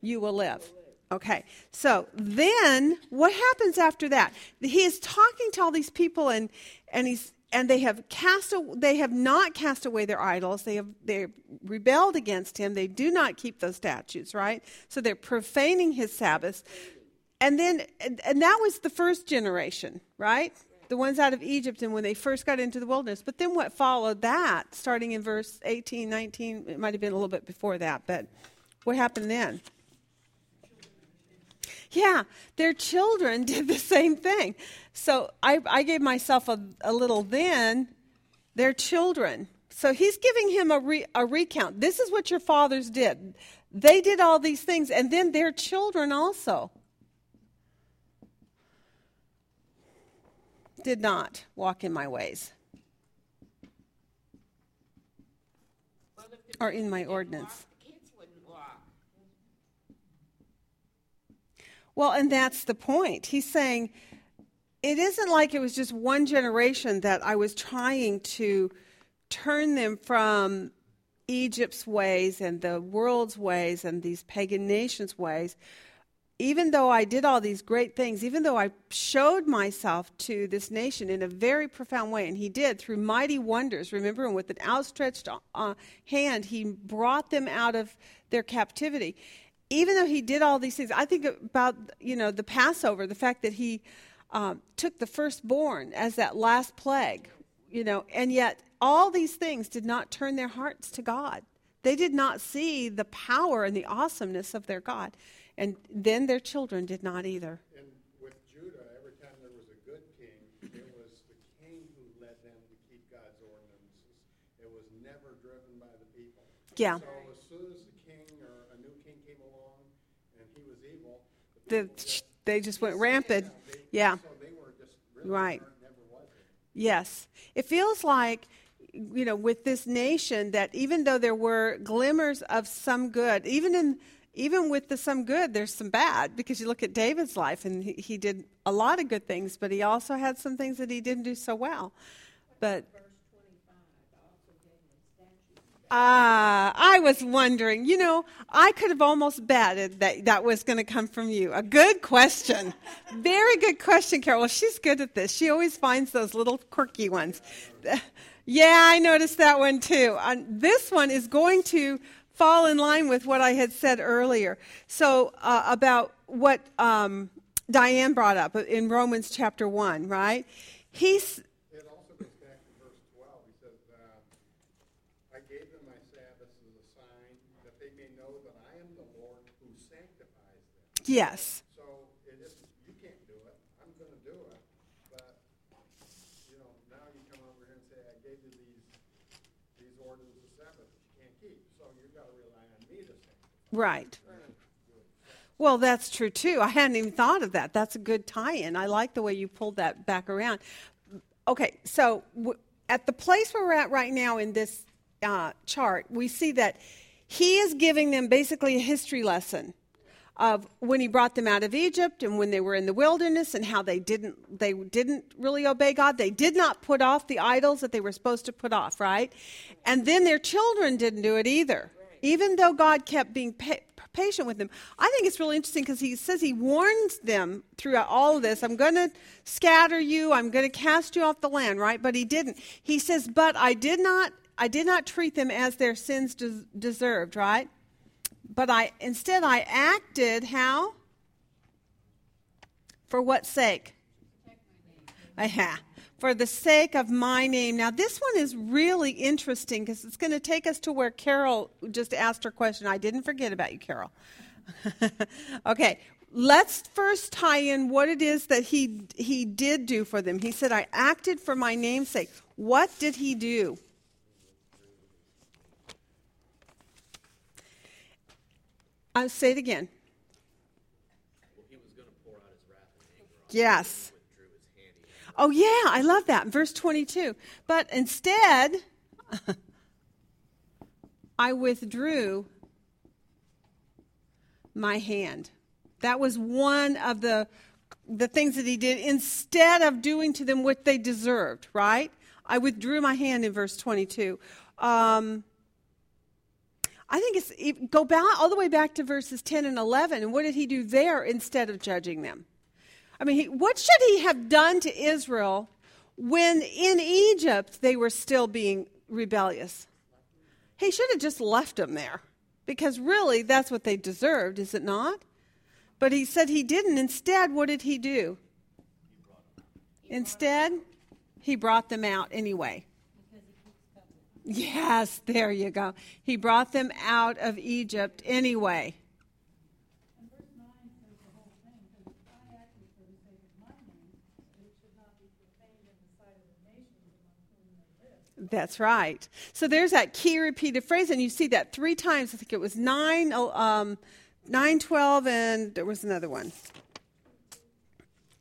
you will live. Okay, so then what happens after that? He is talking to all these people, and and he's and they have cast they have not cast away their idols. They have they rebelled against him. They do not keep those statutes, right? So they're profaning his Sabbaths. And then and, and that was the first generation, right? The ones out of Egypt and when they first got into the wilderness. But then what followed that, starting in verse 18, 19, it might have been a little bit before that, but what happened then? Yeah, their children did the same thing. So I, I gave myself a, a little then, their children. So he's giving him a, re, a recount. This is what your fathers did. They did all these things, and then their children also did not walk in my ways or in my ordinance. walk, the kids wouldn't walk. Well, and that's the point. He's saying it isn't like it was just one generation that I was trying to turn them from Egypt's ways and the world's ways and these pagan nations' ways. Even though I did all these great things, even though I showed myself to this nation in a very profound way, and he did through mighty wonders, remember, and with an outstretched uh, hand, he brought them out of their captivity. Even though he did all these things, I think about you know the Passover, the fact that he um, took the firstborn as that last plague, you know, and yet all these things did not turn their hearts to God. They did not see the power and the awesomeness of their God. And then their children did not either. And with Judah, every time there was a good king, it was the king who led them to keep God's ordinances. It was never driven by the people. Yeah. So as soon as the king or a new king came along and he was evil, The, they just went rampant. Yeah. Right. Yes. It feels like, you know, with this nation that even though there were glimmers of some good, even in even with the some good, there's some bad because you look at David's life and he, he did a lot of good things, but he also had some things that he didn't do so well. But Ah, I was wondering. You know, I could have almost betted that that was going to come from you. A good question. Very good question, Carol. Well, she's good at this. She always finds those little quirky ones. Yeah, I noticed that one too. Uh, this one is going to fall in line with what I had said earlier. So, uh, about what um, Diane brought up in Romans chapter 1, right? He's, It also goes back to verse 12. He says, uh, I gave them my Sabbaths as a sign that they may know that I am the Lord who sanctifies them. Yes. So it isn't, you can't do it, I'm going to do it. But, you know, now you come over here and say, I gave you these, these ordinances of Sabbath that you can't keep. So you've got to rely on me to sanctify. Right. Well, that's true too. I hadn't even thought of that. That's a good tie in. I like the way you pulled that back around. Okay, so w- at the place where we're at right now in this uh, chart, we see that he is giving them basically a history lesson of when he brought them out of Egypt and when they were in the wilderness and how they didn't they didn't really obey God. They did not put off the idols that they were supposed to put off, right? And then their children didn't do it either. Even though God kept being pa- patient with them. I think it's really interesting because he says he warns them throughout all of this, I'm going to scatter you, I'm going to cast you off the land, right? But he didn't. He says, "But I did not I did not treat them as their sins des- deserved, right? But I instead I acted how? For what sake? Aha. For the sake of my name. Now, this one is really interesting because it's going to take us to where Carol just asked her question. I didn't forget about you, Carol. okay, let's first tie in what it is that he, he did do for them. He said, I acted for my name's sake. What did he do? Uh, say it again. Well, he was going to pour out his Yes. them. He withdrew his hand. He Oh, yeah, I love that. Verse 22. But instead, I withdrew my hand. That was one of the, the things that he did instead of doing to them what they deserved, right? I withdrew my hand in verse 22. Um, I think it's go back all the way back to verses 10 and 11. And what did he do there instead of judging them? I mean, he, what should he have done to Israel when in Egypt they were still being rebellious? He should have just left them there because really that's what they deserved, is it not? But he said he didn't. Instead, what did he do? Instead, he brought them out anyway. Yes, there you go. He brought them out of Egypt anyway. That's right. So there's that key repeated phrase, and you see that three times. I think it was 9, um, 9 12, and there was another one.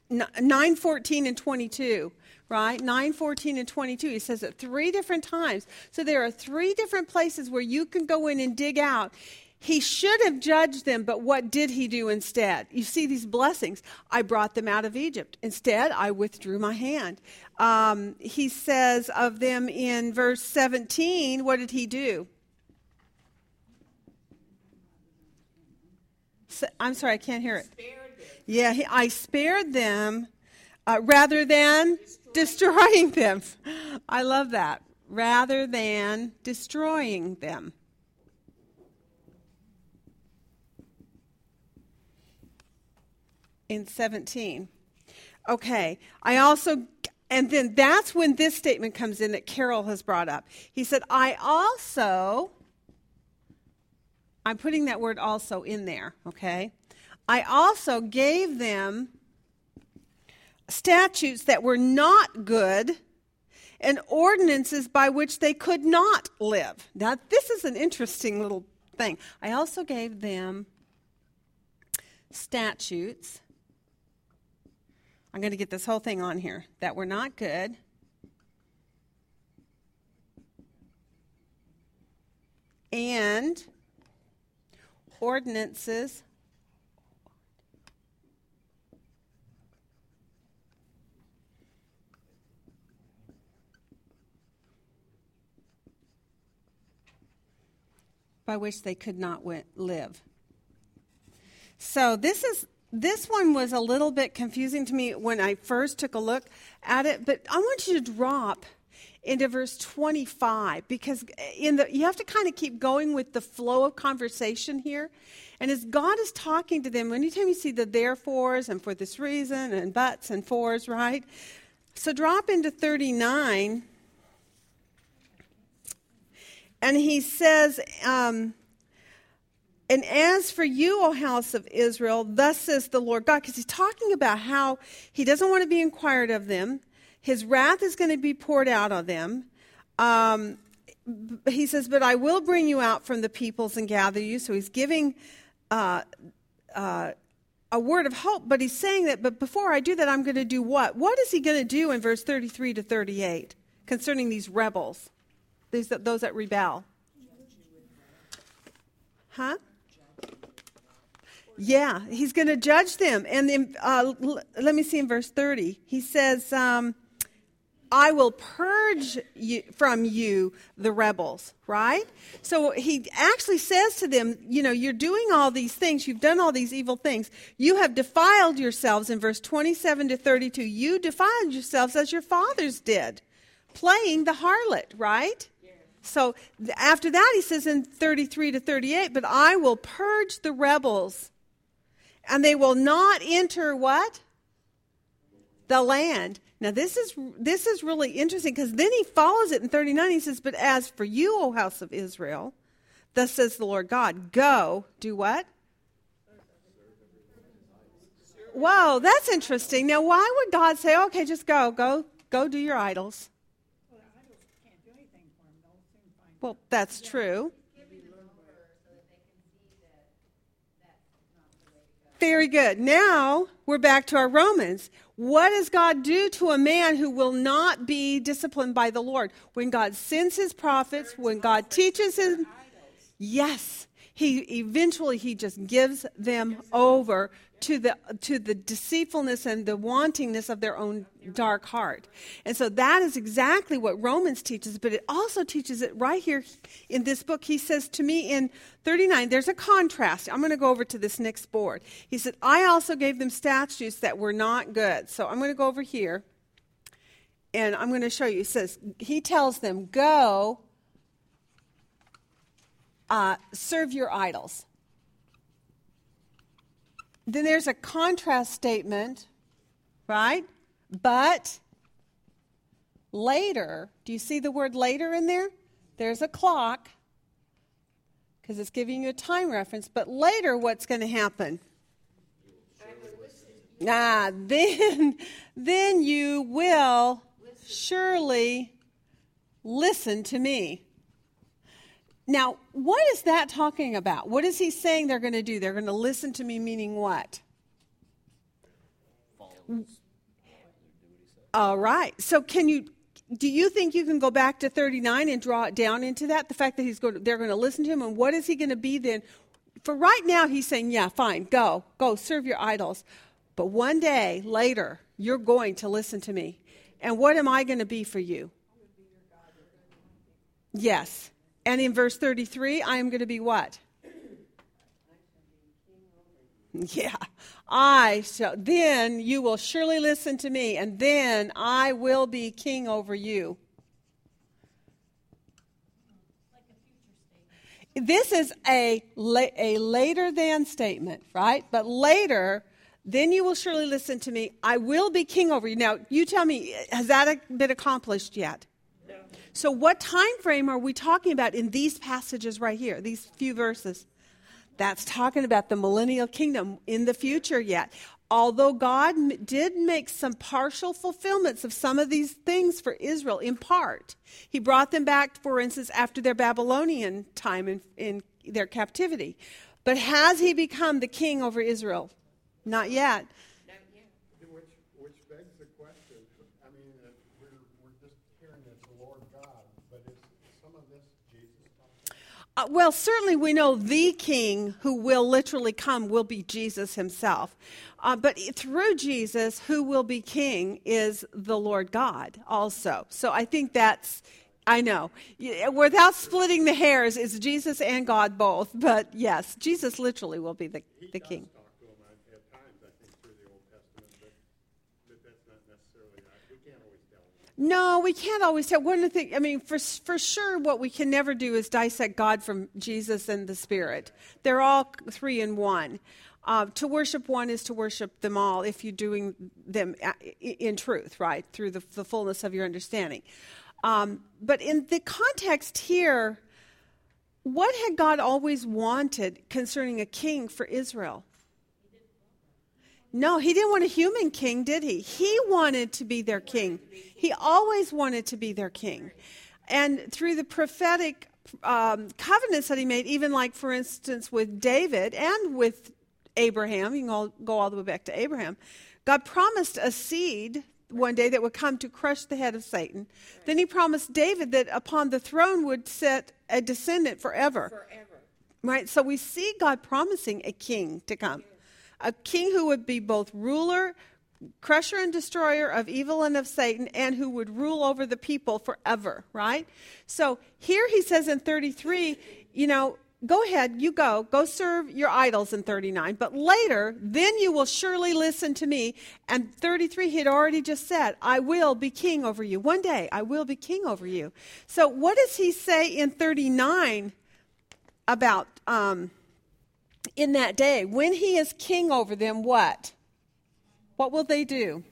N- 9 14 and 22, right? 9 14 and 22. He says it three different times. So there are three different places where you can go in and dig out. He should have judged them, but what did he do instead? You see these blessings. I brought them out of Egypt. Instead, I withdrew my hand. Um, he says of them in verse 17, what did he do? I'm sorry, I can't hear it. Yeah, he, I spared them uh, rather than destroying them. I love that. Rather than destroying them. In 17. Okay, I also, and then that's when this statement comes in that Carol has brought up. He said, I also, I'm putting that word also in there, okay? I also gave them statutes that were not good and ordinances by which they could not live. Now, this is an interesting little thing. I also gave them statutes. I'm going to get this whole thing on here that were not good. And ordinances by which they could not wi- live. So this is this one was a little bit confusing to me when I first took a look at it, but I want you to drop into verse 25 because in the you have to kind of keep going with the flow of conversation here. And as God is talking to them, anytime you see the therefores and for this reason and buts and fors, right? So drop into 39 and he says, um, and as for you, O house of Israel, thus says the Lord God, because he's talking about how he doesn't want to be inquired of them. His wrath is going to be poured out on them. Um, he says, But I will bring you out from the peoples and gather you. So he's giving uh, uh, a word of hope, but he's saying that, but before I do that, I'm going to do what? What is he going to do in verse 33 to 38 concerning these rebels, these, those that rebel? Huh? Yeah, he's going to judge them. And then, uh, l- let me see in verse 30. He says, um, I will purge you, from you the rebels, right? So he actually says to them, you know, you're doing all these things, you've done all these evil things. You have defiled yourselves in verse 27 to 32. You defiled yourselves as your fathers did, playing the harlot, right? So after that, he says in 33 to 38, but I will purge the rebels, and they will not enter what? The land. Now this is this is really interesting because then he follows it in 39. He says, But as for you, O house of Israel, thus says the Lord God, go, do what? Whoa, that's interesting. Now why would God say, Okay, just go, go, go do your idols? Well, idols can't do anything for them, they'll soon find Well, that's true. Very good. Now we're back to our Romans. What does God do to a man who will not be disciplined by the Lord? When God sends his prophets, when God teaches him, yes, he eventually he just gives them over to the to the deceitfulness and the wantingness of their own dark heart. And so that is exactly what Romans teaches, but it also teaches it right here in this book. He says to me in 39, there's a contrast. I'm going to go over to this next board. He said, I also gave them statutes that were not good. So I'm going to go over here and I'm going to show you. He says, he tells them, go uh, serve your idols. Then there's a contrast statement, right? But later, do you see the word later in there? There's a clock because it's giving you a time reference. But later, what's going to happen? Nah, then, then you will surely listen to me. Now, what is that talking about? What is he saying they're going to do? They're going to listen to me, meaning what? All right. So, can you? Do you think you can go back to 39 and draw it down into that? The fact that he's going, to, they're going to listen to him, and what is he going to be then? For right now, he's saying, "Yeah, fine, go, go, serve your idols." But one day later, you're going to listen to me, and what am I going to be for you? Yes. And in verse 33, I am going to be what? Yeah. I shall, then you will surely listen to me, and then I will be king over you. This is a, a later than statement, right? But later, then you will surely listen to me. I will be king over you. Now, you tell me, has that been accomplished yet? So, what time frame are we talking about in these passages right here, these few verses? That's talking about the millennial kingdom in the future yet. Although God did make some partial fulfillments of some of these things for Israel in part, He brought them back, for instance, after their Babylonian time in, in their captivity. But has He become the king over Israel? Not yet. Which, which begs the question, I mean, uh, we're, we're just hearing it's the Lord God, but is some of this Jesus talking? Uh, well, certainly we know the king who will literally come will be Jesus himself. Uh, but through Jesus, who will be king is the Lord God also. So I think that's, I know, without splitting the hairs, it's Jesus and God both. But yes, Jesus literally will be the, the king. talk to him at, at times, I think, through the Old Testament, but, but that's not necessarily, we can't always tell. No, we can't always tell. One of the things, I mean, for, for sure, what we can never do is dissect God from Jesus and the Spirit. They're all three in one. Uh, to worship one is to worship them all if you're doing them in truth, right? Through the, the fullness of your understanding. Um, but in the context here, what had God always wanted concerning a king for Israel? No, he didn't want a human king, did he? He wanted to be their king. He always wanted to be their king. And through the prophetic um, covenants that he made, even like, for instance, with David and with Abraham, you can all, go all the way back to Abraham, God promised a seed one day that would come to crush the head of Satan. Then he promised David that upon the throne would sit a descendant forever. forever. Right? So we see God promising a king to come. A king who would be both ruler, crusher and destroyer of evil and of Satan, and who would rule over the people forever, right? So here he says in 33, you know, go ahead, you go, go serve your idols in 39, but later, then you will surely listen to me. And 33, he had already just said, I will be king over you. One day, I will be king over you. So what does he say in 39 about um, in that day? When he is king over them, what? What will they do?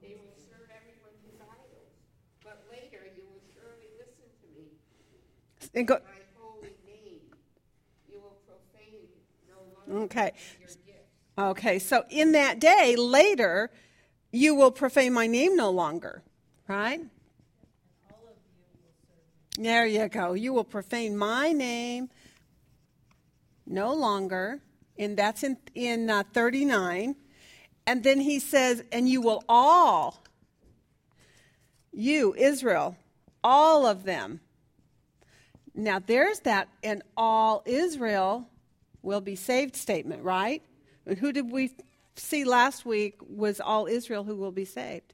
They will serve everyone his idols. But later you will surely listen to me. And go, My holy name you will profane no longer Okay. your gifts. Okay, so in that day, later, you will profane my name no longer, right? There you go. You will profane my name no longer. and that's in, in uh, 39. And then he says, and you will all, you, Israel, all of them. Now there's that, and all Israel will be saved statement, right? And who did we see last week was all Israel who will be saved?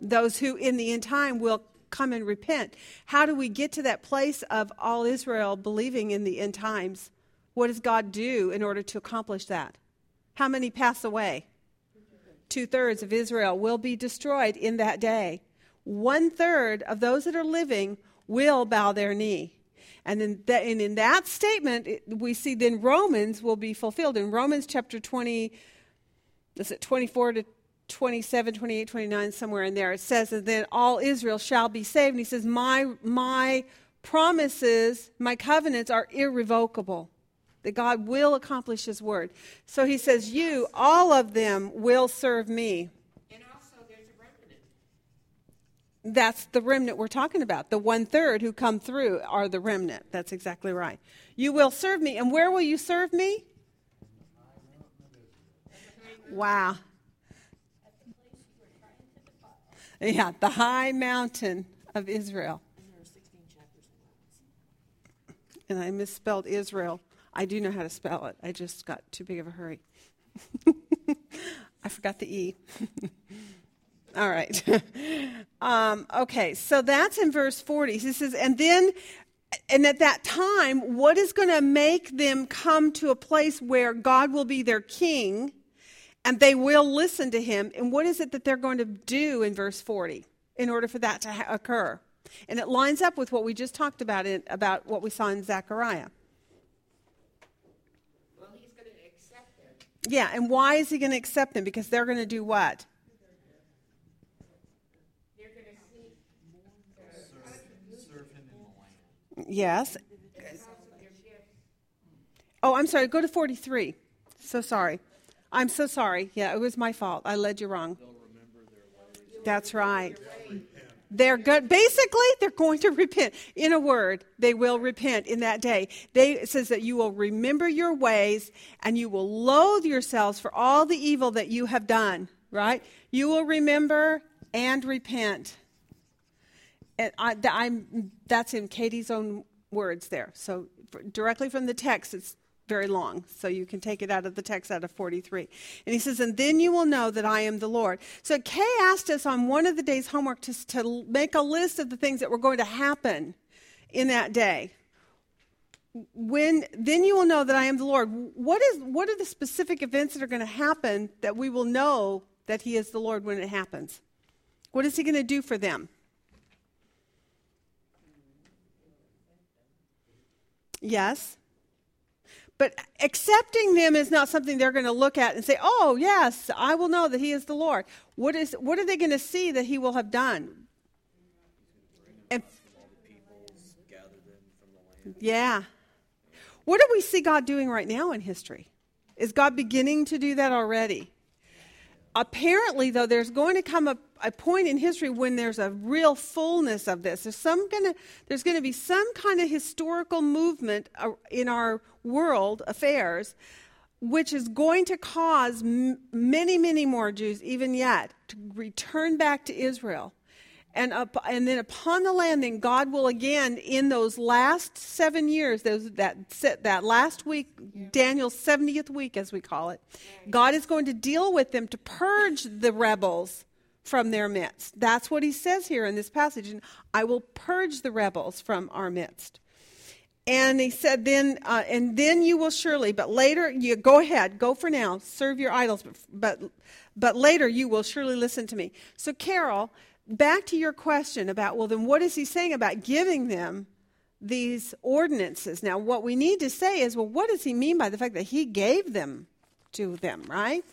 Those who in the end time will come and repent. How do we get to that place of all Israel believing in the end times? What does God do in order to accomplish that? How many pass away? Two thirds of Israel will be destroyed in that day. One third of those that are living will bow their knee. And in that, and in that statement, we see then Romans will be fulfilled. In Romans chapter 20, is it 24 to 27, 28, 29, somewhere in there, it says, and then all Israel shall be saved. And he says, My, my promises, my covenants are irrevocable. That God will accomplish his word. So he says, You, all of them, will serve me. And also, there's a remnant. That's the remnant we're talking about. The one third who come through are the remnant. That's exactly right. You will serve me. And where will you serve me? Wow. Yeah, the high mountain of Israel. And there are 16 chapters. And I misspelled Israel. I do know how to spell it. I just got too big of a hurry. I forgot the E. All right. um, okay, so that's in verse 40. He says, and then, and at that time, what is going to make them come to a place where God will be their king and they will listen to him? And what is it that they're going to do in verse 40 in order for that to ha- occur? And it lines up with what we just talked about, in, about what we saw in Zechariah. Well, he's going to accept them. Yeah, and why is he going to accept them? Because they're going to do what? They're going to see Serve him in the land. Yes. Oh, I'm sorry. Go to 43. So sorry. I'm so sorry. Yeah, it was my fault. I led you wrong. That's right. They're good. Basically, they're going to repent. In a word, they will repent in that day. They, it says that you will remember your ways and you will loathe yourselves for all the evil that you have done, right? You will remember and repent. And I, I'm, that's in Katie's own words there. So directly from the text, it's very long. So you can take it out of the text out of 43. And he says, And then you will know that I am the Lord. So Kay asked us on one of the day's homework to, to make a list of the things that were going to happen in that day. When then you will know that I am the Lord. What is what are the specific events that are going to happen that we will know that He is the Lord when it happens? What is He going to do for them? Yes. But accepting them is not something they're going to look at and say, "Oh, yes, I will know that he is the Lord." What is what are they going to see that he will have done? Yeah. What do we see God doing right now in history? Is God beginning to do that already? Apparently, though, there's going to come a, a point in history when there's a real fullness of this. There's some gonna, there's going to be some kind of historical movement uh, in our world affairs, which is going to cause m- many, many more Jews, even yet, to return back to Israel. And, up, and then upon the landing, God will again, in those last seven years, those, that, that last week, Daniel's 70th week, as we call it, God is going to deal with them to purge the rebels from their midst. That's what he says here in this passage. And I will purge the rebels from our midst. And he said, then, uh, and then you will surely, but later, you go ahead, go for now, serve your idols, but, but, but later you will surely listen to me. So, Carol, back to your question about, well, then what is he saying about giving them these ordinances? Now, what we need to say is, well, what does he mean by the fact that he gave them to them, right?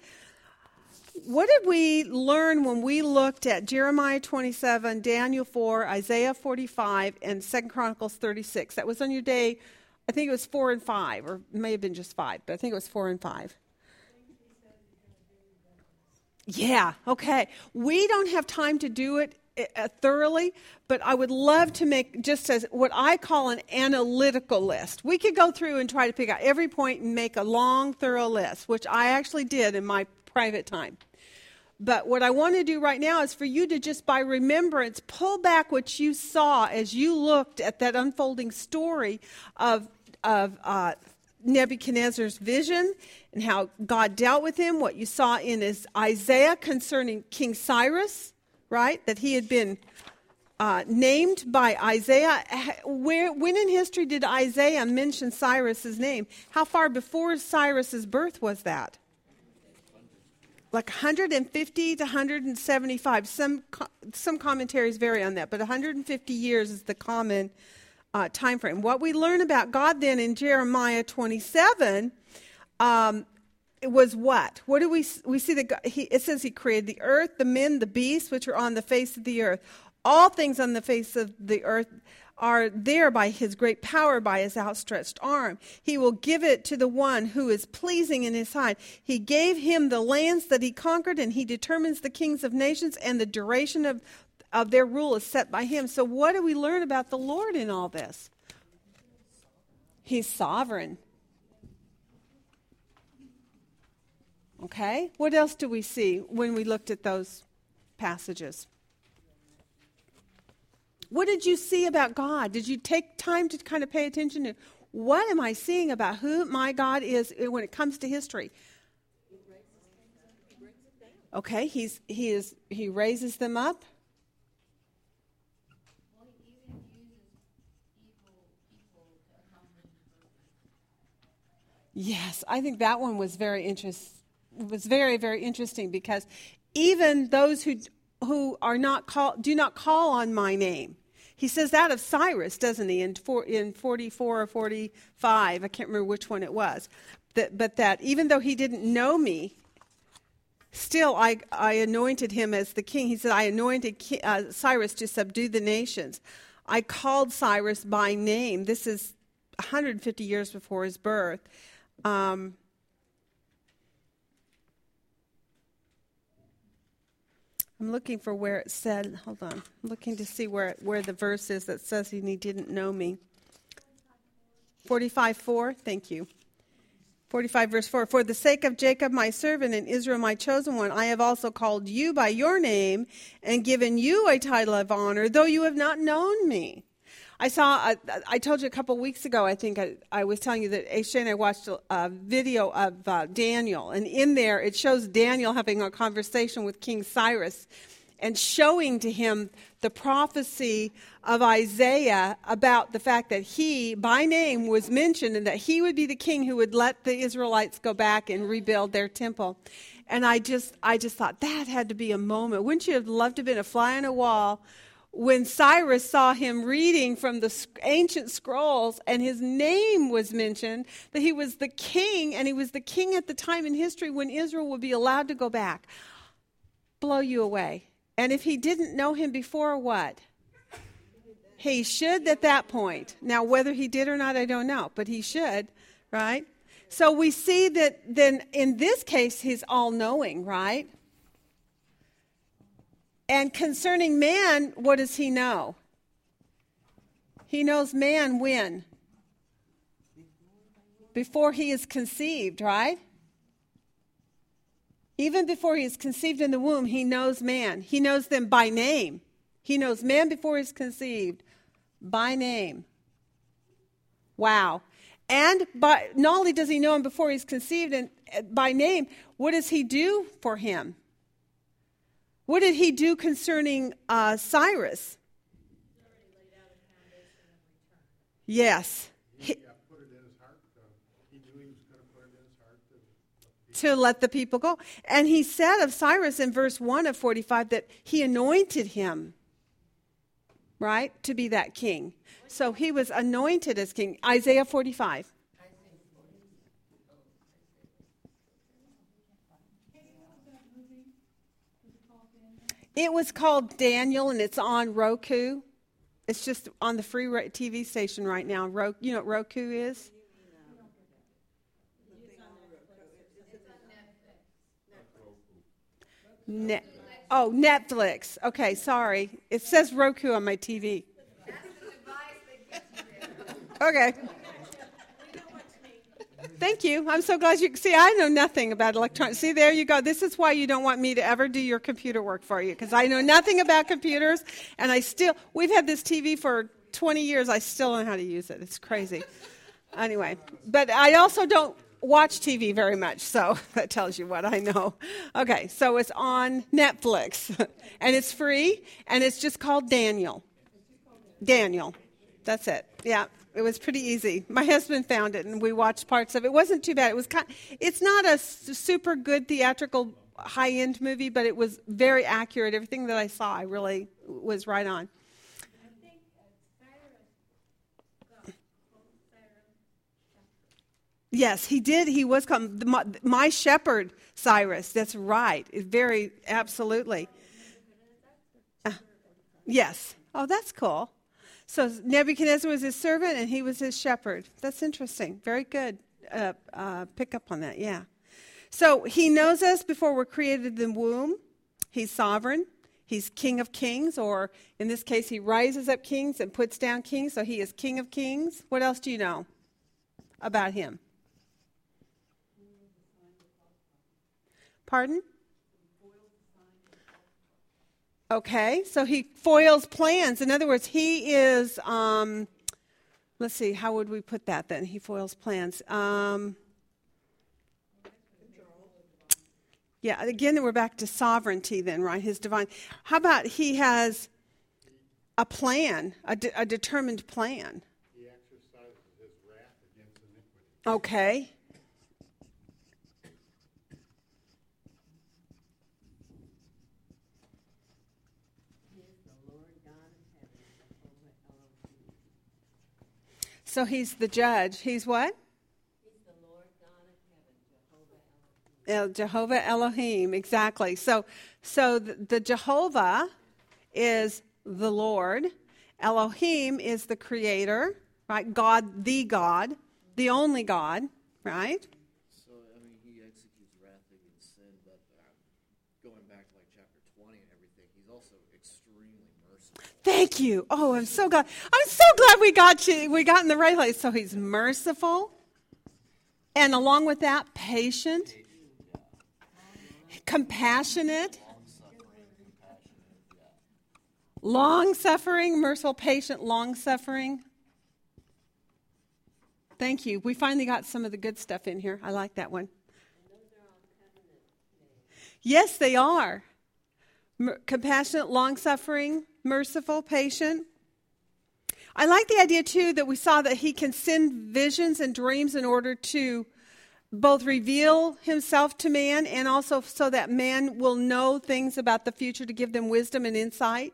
What did we learn when we looked at Jeremiah 27, Daniel 4, Isaiah 45, and 2 Chronicles 36? That was on your day, I think it was 4 and 5, or it may have been just 5, but I think it was 4 and 5. Yeah, okay. We don't have time to do it uh, thoroughly, but I would love to make just as what I call an analytical list. We could go through and try to pick out every point and make a long, thorough list, which I actually did in my private time. But what I want to do right now is for you to just by remembrance pull back what you saw as you looked at that unfolding story of, of uh, Nebuchadnezzar's vision and how God dealt with him, what you saw in his Isaiah concerning King Cyrus, right? That he had been uh, named by Isaiah. Where, when in history did Isaiah mention Cyrus's name? How far before Cyrus's birth was that? Like 150 to 175. Some some commentaries vary on that, but 150 years is the common uh, time frame. What we learn about God then in Jeremiah 27 um, was what? What do we we see that God, he, it says he created the earth, the men, the beasts which are on the face of the earth. All things on the face of the earth are there by his great power, by his outstretched arm. He will give it to the one who is pleasing in his sight. He gave him the lands that he conquered, and he determines the kings of nations, and the duration of of their rule is set by him. So, what do we learn about the Lord in all this? He's sovereign. Okay? What else do we see when we looked at those passages? What did you see about God? Did you take time to kind of pay attention to what am I seeing about who my God is when it comes to history? Okay, he's he is he raises them up. Yes, I think that one was very interest, was very very interesting because even those who who are not call do not call on my name. He says that of Cyrus, doesn't he? In for, in 44 or 45, I can't remember which one it was. That, but that even though he didn't know me, still I, I anointed him as the king. He said, I anointed uh, Cyrus to subdue the nations. I called Cyrus by name. This is 150 years before his birth. Um, I'm looking for where it said, hold on, I'm looking to see where, where the verse is that says he didn't know me. 45 4, thank you. 45 verse 4 For the sake of Jacob my servant and Israel my chosen one, I have also called you by your name and given you a title of honor, though you have not known me. I saw, I, I told you a couple weeks ago, I think I, I was telling you that Aisha and I watched a, a video of uh, Daniel, and in there it shows Daniel having a conversation with King Cyrus and showing to him the prophecy of Isaiah about the fact that he, by name, was mentioned and that he would be the king who would let the Israelites go back and rebuild their temple. And I just, I just thought that had to be a moment. Wouldn't you have loved to have been a fly on a wall when Cyrus saw him reading from the ancient scrolls and his name was mentioned, that he was the king and he was the king at the time in history when Israel would be allowed to go back. Blow you away. And if he didn't know him before, what? He should at that point. Now, whether he did or not, I don't know, but he should, right? So we see that then in this case, he's all knowing, right? And concerning man, what does he know? He knows man when? Before he is conceived, right? Even before he is conceived in the womb, he knows man. He knows them by name. He knows man before he's conceived by name. Wow. And by, not only does he know him before he's conceived and uh, by name, what does he do for him? What did he do concerning uh, Cyrus? Yes. He, to let the people go. And he said of Cyrus in verse 1 of 45 that he anointed him, right, to be that king. So he was anointed as king. Isaiah 45. It was called Daniel, and it's on Roku. It's just on the free TV station right now. Roku, you know what Roku is? Oh, Netflix. Okay, sorry. It says Roku on my TV. That's the device that gets you there. Okay. Thank you. I'm so glad you see. I know nothing about electronics. See, there you go. This is why you don't want me to ever do your computer work for you because I know nothing about computers, and I still. We've had this TV for 20 years. I still don't know how to use it. It's crazy. Anyway, but I also don't watch TV very much, so that tells you what I know. Okay, so it's on Netflix, and it's free, and it's just called Daniel. Daniel. That's it. Yeah, it was pretty easy. My husband found it, and we watched parts of it. It wasn't too bad. It was kind. It's not a super good theatrical high end movie, but it was very accurate. Everything that I saw, I really was right on. Yes, he did. He was called my, my shepherd, Cyrus. That's right. Very absolutely. Uh, yes. Oh, that's cool. So Nebuchadnezzar was his servant, and he was his shepherd. That's interesting. Very good. Uh, uh, pick up on that. Yeah. So he knows us before we're created in the womb. He's sovereign. He's King of Kings, or in this case, he rises up kings and puts down kings. So he is King of Kings. What else do you know about him? Pardon? Okay, so he foils plans. In other words, he is, um, let's see, how would we put that then? He foils plans. Um, yeah, again, we're back to sovereignty then, right? His divine. How about he has a plan, a, de- a determined plan? He exercises his wrath against iniquity. Okay. So he's the judge. He's what? He's the Lord God heaven, Jehovah Elohim. El Jehovah Elohim, exactly. So, so the Jehovah is the Lord. Elohim is the Creator, right? God, the God, the only God, right? So, I mean, he executes wrath against sin, but um, going back to like chapter 20 and everything, he's also extremely merciful. Thank you. Oh, I'm so glad. I'm so glad we got you. We got in the right place. So he's merciful, and along with that, patient, compassionate, long suffering, merciful, patient, long suffering. Thank you. We finally got some of the good stuff in here. I like that one. Yes, they are. Compassionate, long suffering, merciful, patient. I like the idea too that we saw that he can send visions and dreams in order to both reveal himself to man and also so that man will know things about the future to give them wisdom and insight.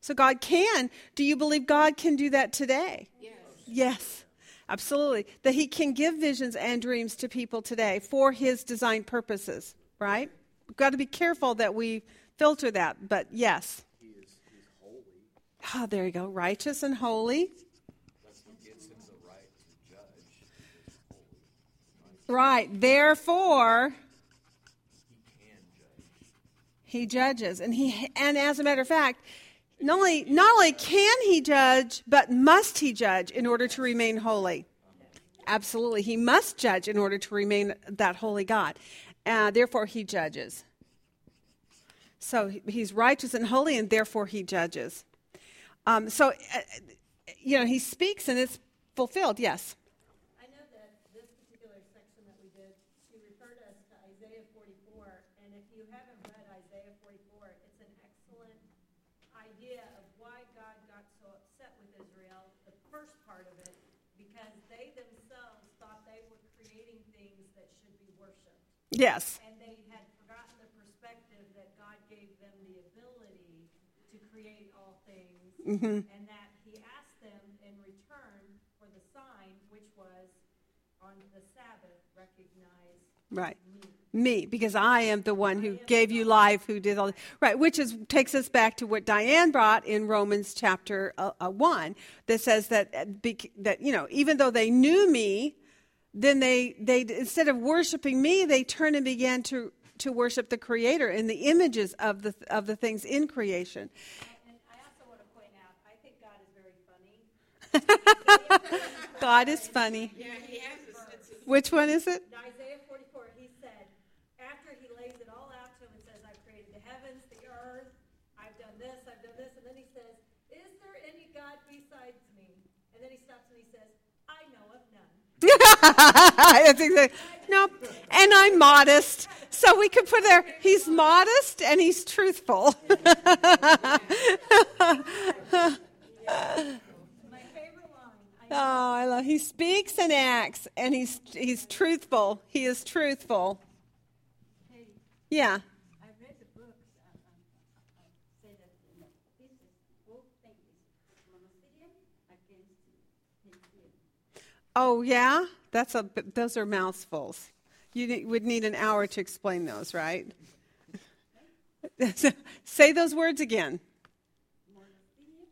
So God can. Do you believe God can do that today? Yes. Yes, absolutely. That he can give visions and dreams to people today for his design purposes, right? We've got to be careful that we filter that, but yes. He is he's holy. Ah, there you go. Righteous and holy. Right. Therefore, he judges. And he and as a matter of fact, not only not only can he judge, but must he judge in order to remain holy. Absolutely. He must judge in order to remain that holy God. Uh, therefore, he judges. So he's righteous and holy, and therefore he judges. Um, so, uh, you know, he speaks and it's fulfilled. Yes. I know that this particular section that we did, she referred us to Isaiah 44, and if you haven't read Isaiah 44, it's an excellent idea of why God got so upset with Israel, the first part of it, because they themselves thought they were creating things that should be worshiped. Yes. And they had forgotten the perspective that God gave them the ability to create all things, and that He asked them in return for the sign, which was on the Sabbath, recognize Right. me. me because I am the one who gave you life, who did all right, which is takes us back to what Diane brought in Romans chapter uh, uh, one that says that uh, that you know even though they knew me, then they they instead of worshiping me, they turned and began to to worship the Creator and the images of the of the things in creation. And I also want to point out, I think God is very funny. God is funny. Yeah, he has Which one is it? In Isaiah 44, he said, after he lays it all out to him and says, I've created the heavens, the earth, I've done this, I've done this, and then he says, Is there any God besides me? And then he stops and he says, I know of none. That's exactly. Nope. And I'm modest. So we could put there, he's modest and he's truthful. My favorite line. I Oh, I love. He speaks and acts, and he's he's truthful. He is truthful. Yeah. I read the books, uh, um, uh, say that you know, this is both things, monotheism against. Oh, yeah. That's a. Those are mouthfuls. You would need an hour to explain those, right? Say those words again.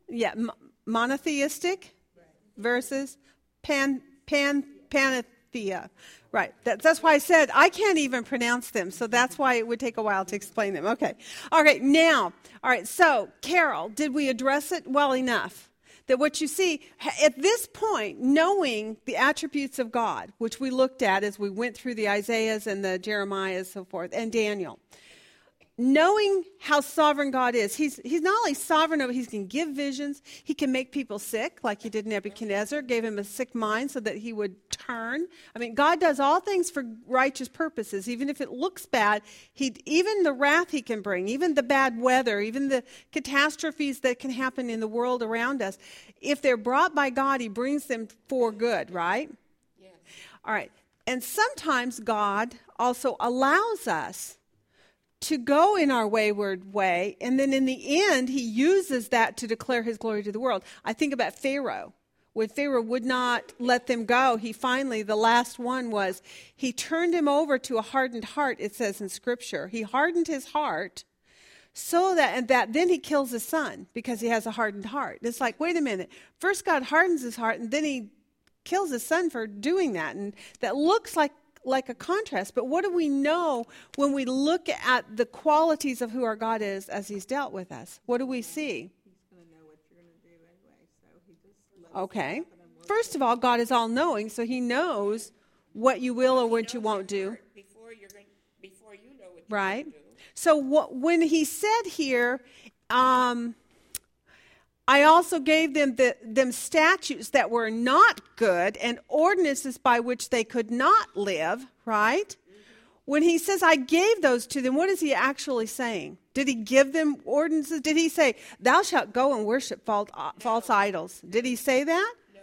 Yeah, m- monotheistic versus pan pan panthea. Right. That, that's why I said I can't even pronounce them, so that's why it would take a while to explain them. Okay. All right. Now, all right. So, Carol, did we address it well enough? That what you see at this point, knowing the attributes of God, which we looked at as we went through the Isaiahs and the Jeremiahs, and so forth, and Daniel knowing how sovereign God is, he's, he's not only sovereign over, he can give visions, he can make people sick, like he did Nebuchadnezzar, gave him a sick mind so that he would turn. I mean, God does all things for righteous purposes, even if it looks bad. He, even the wrath he can bring, even the bad weather, even the catastrophes that can happen in the world around us, if they're brought by God, he brings them for good, right? yes. All right. And sometimes God also allows us to go in our wayward way, and then in the end, he uses that to declare his glory to the world. I think about Pharaoh. When Pharaoh would not let them go, he finally, the last one was, he turned him over to a hardened heart, it says in Scripture. He hardened his heart so that and that then he kills his son because he has a hardened heart. It's like, wait a minute. First God hardens his heart and then he kills his son for doing that. And that looks like like a contrast, but what do we know when we look at the qualities of who our God is as he's dealt with us? What do we see? Okay. First of all, God is all knowing, so he knows what you will or what you won't do. Right. So what, when he said here, um, I also gave them the, them statutes that were not good and ordinances by which they could not live. Right? When he says I gave those to them, what is he actually saying? Did he give them ordinances? Did he say, "Thou shalt go and worship false, uh, false idols"? Did he say that? No.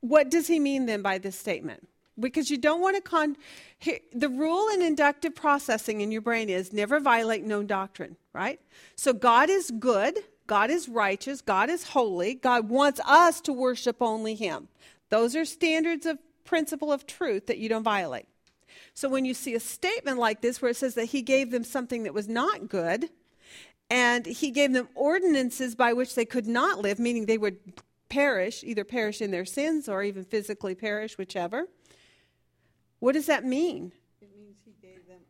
What does he mean then by this statement? Because you don't want to con. The rule in inductive processing in your brain is never violate known doctrine, right? So God is good, God is righteous, God is holy, God wants us to worship only Him. Those are standards of principle of truth that you don't violate. So when you see a statement like this where it says that He gave them something that was not good, and He gave them ordinances by which they could not live, meaning they would perish, either perish in their sins or even physically perish, whichever. What does that mean? It means he gave them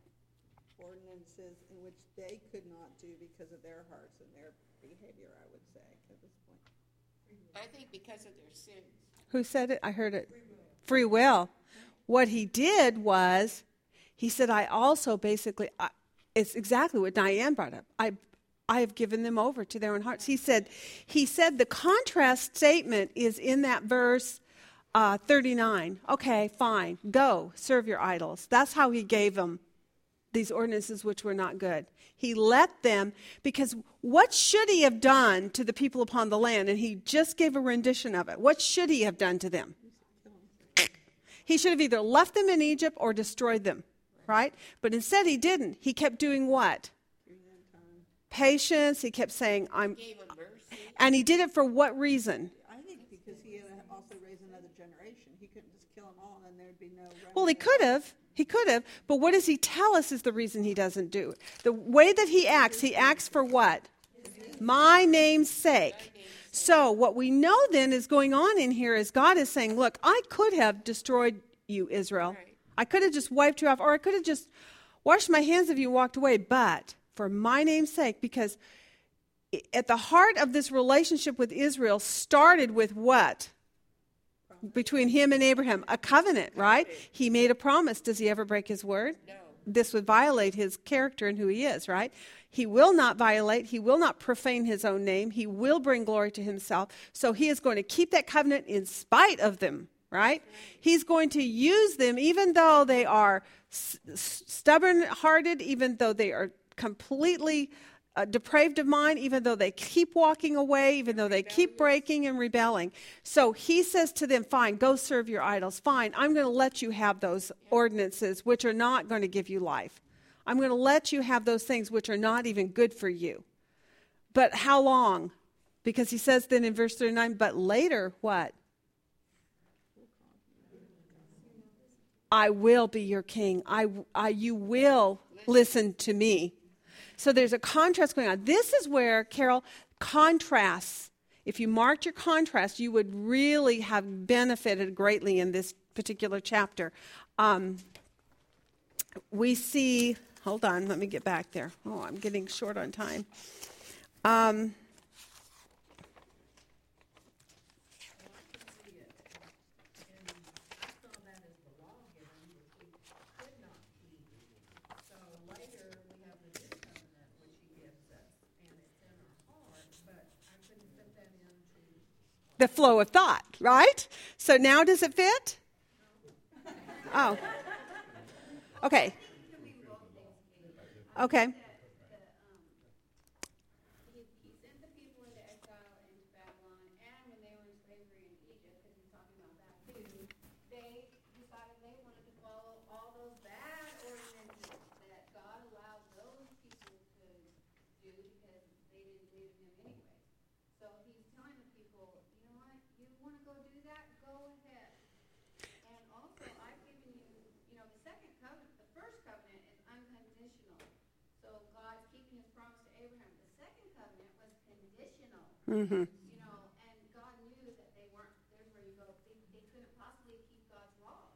ordinances in which they could not do because of their hearts and their behavior, I would say, at this point. I think because of their sins. Who said it? I heard it. Free will. What he did was, he said, I also basically, I, it's exactly what Diane brought up. I, I have given them over to their own hearts. He said, he said the contrast statement is in that verse uh, 39. Okay, fine. Go, serve your idols. That's how he gave them these ordinances which were not good. He let them, because what should he have done to the people upon the land? And he just gave a rendition of it. What should he have done to them? He should have either left them in Egypt or destroyed them, right? But instead he didn't. He kept doing what? Patience. He kept saying, I'm. Gave. And he did it for what reason? I think because he had also raised another generation. He couldn't just kill them all and there'd be no. Well, he could have. He could have. But what does he tell us is the reason he doesn't do it? The way that he acts, he acts for what? My name's sake. So, what we know then is going on in here is God is saying, Look, I could have destroyed you, Israel. I could have just wiped you off, or I could have just washed my hands of you and walked away, but for my name's sake, because at the heart of this relationship with Israel started with what? Between him and Abraham, a covenant, right? He made a promise. Does he ever break his word? No. This would violate his character and who he is, right? He will not violate. He will not profane his own name. He will bring glory to himself. So he is going to keep that covenant in spite of them, right? He's going to use them even though they are s- stubborn hearted, even though they are completely uh, depraved of mind, even though they keep walking away, even though they keep breaking and rebelling. So he says to them, Fine, go serve your idols. Fine, I'm going to let you have those ordinances which are not going to give you life. I'm going to let you have those things which are not even good for you. But how long? Because he says then in verse 39, but later, what? I will be your king. I, I, you will listen to me. So there's a contrast going on. This is where, Carol, contrasts. If you marked your contrast, you would really have benefited greatly in this particular chapter. Um, we see, hold on, let me get back there. Oh, I'm getting short on time. Um, the flow of thought, right? So now does it fit? Oh. Okay. Okay. He, he sent the people into exile into Babylon, and when they were in slavery in Egypt, because he's talking about that too, they decided they wanted to follow all those bad ordinances that God allowed those people to do because they didn't believe in Him anyway. So he's telling the people, you know what, you want to go do that, go ahead. And also, I've given you, you know, the second covenant, the first covenant is unconditional. So God's keeping his promise to Abraham. The second covenant was conditional. Mm-hmm. You know, and God knew that they weren't, there's where you go, they, they couldn't possibly keep God's laws.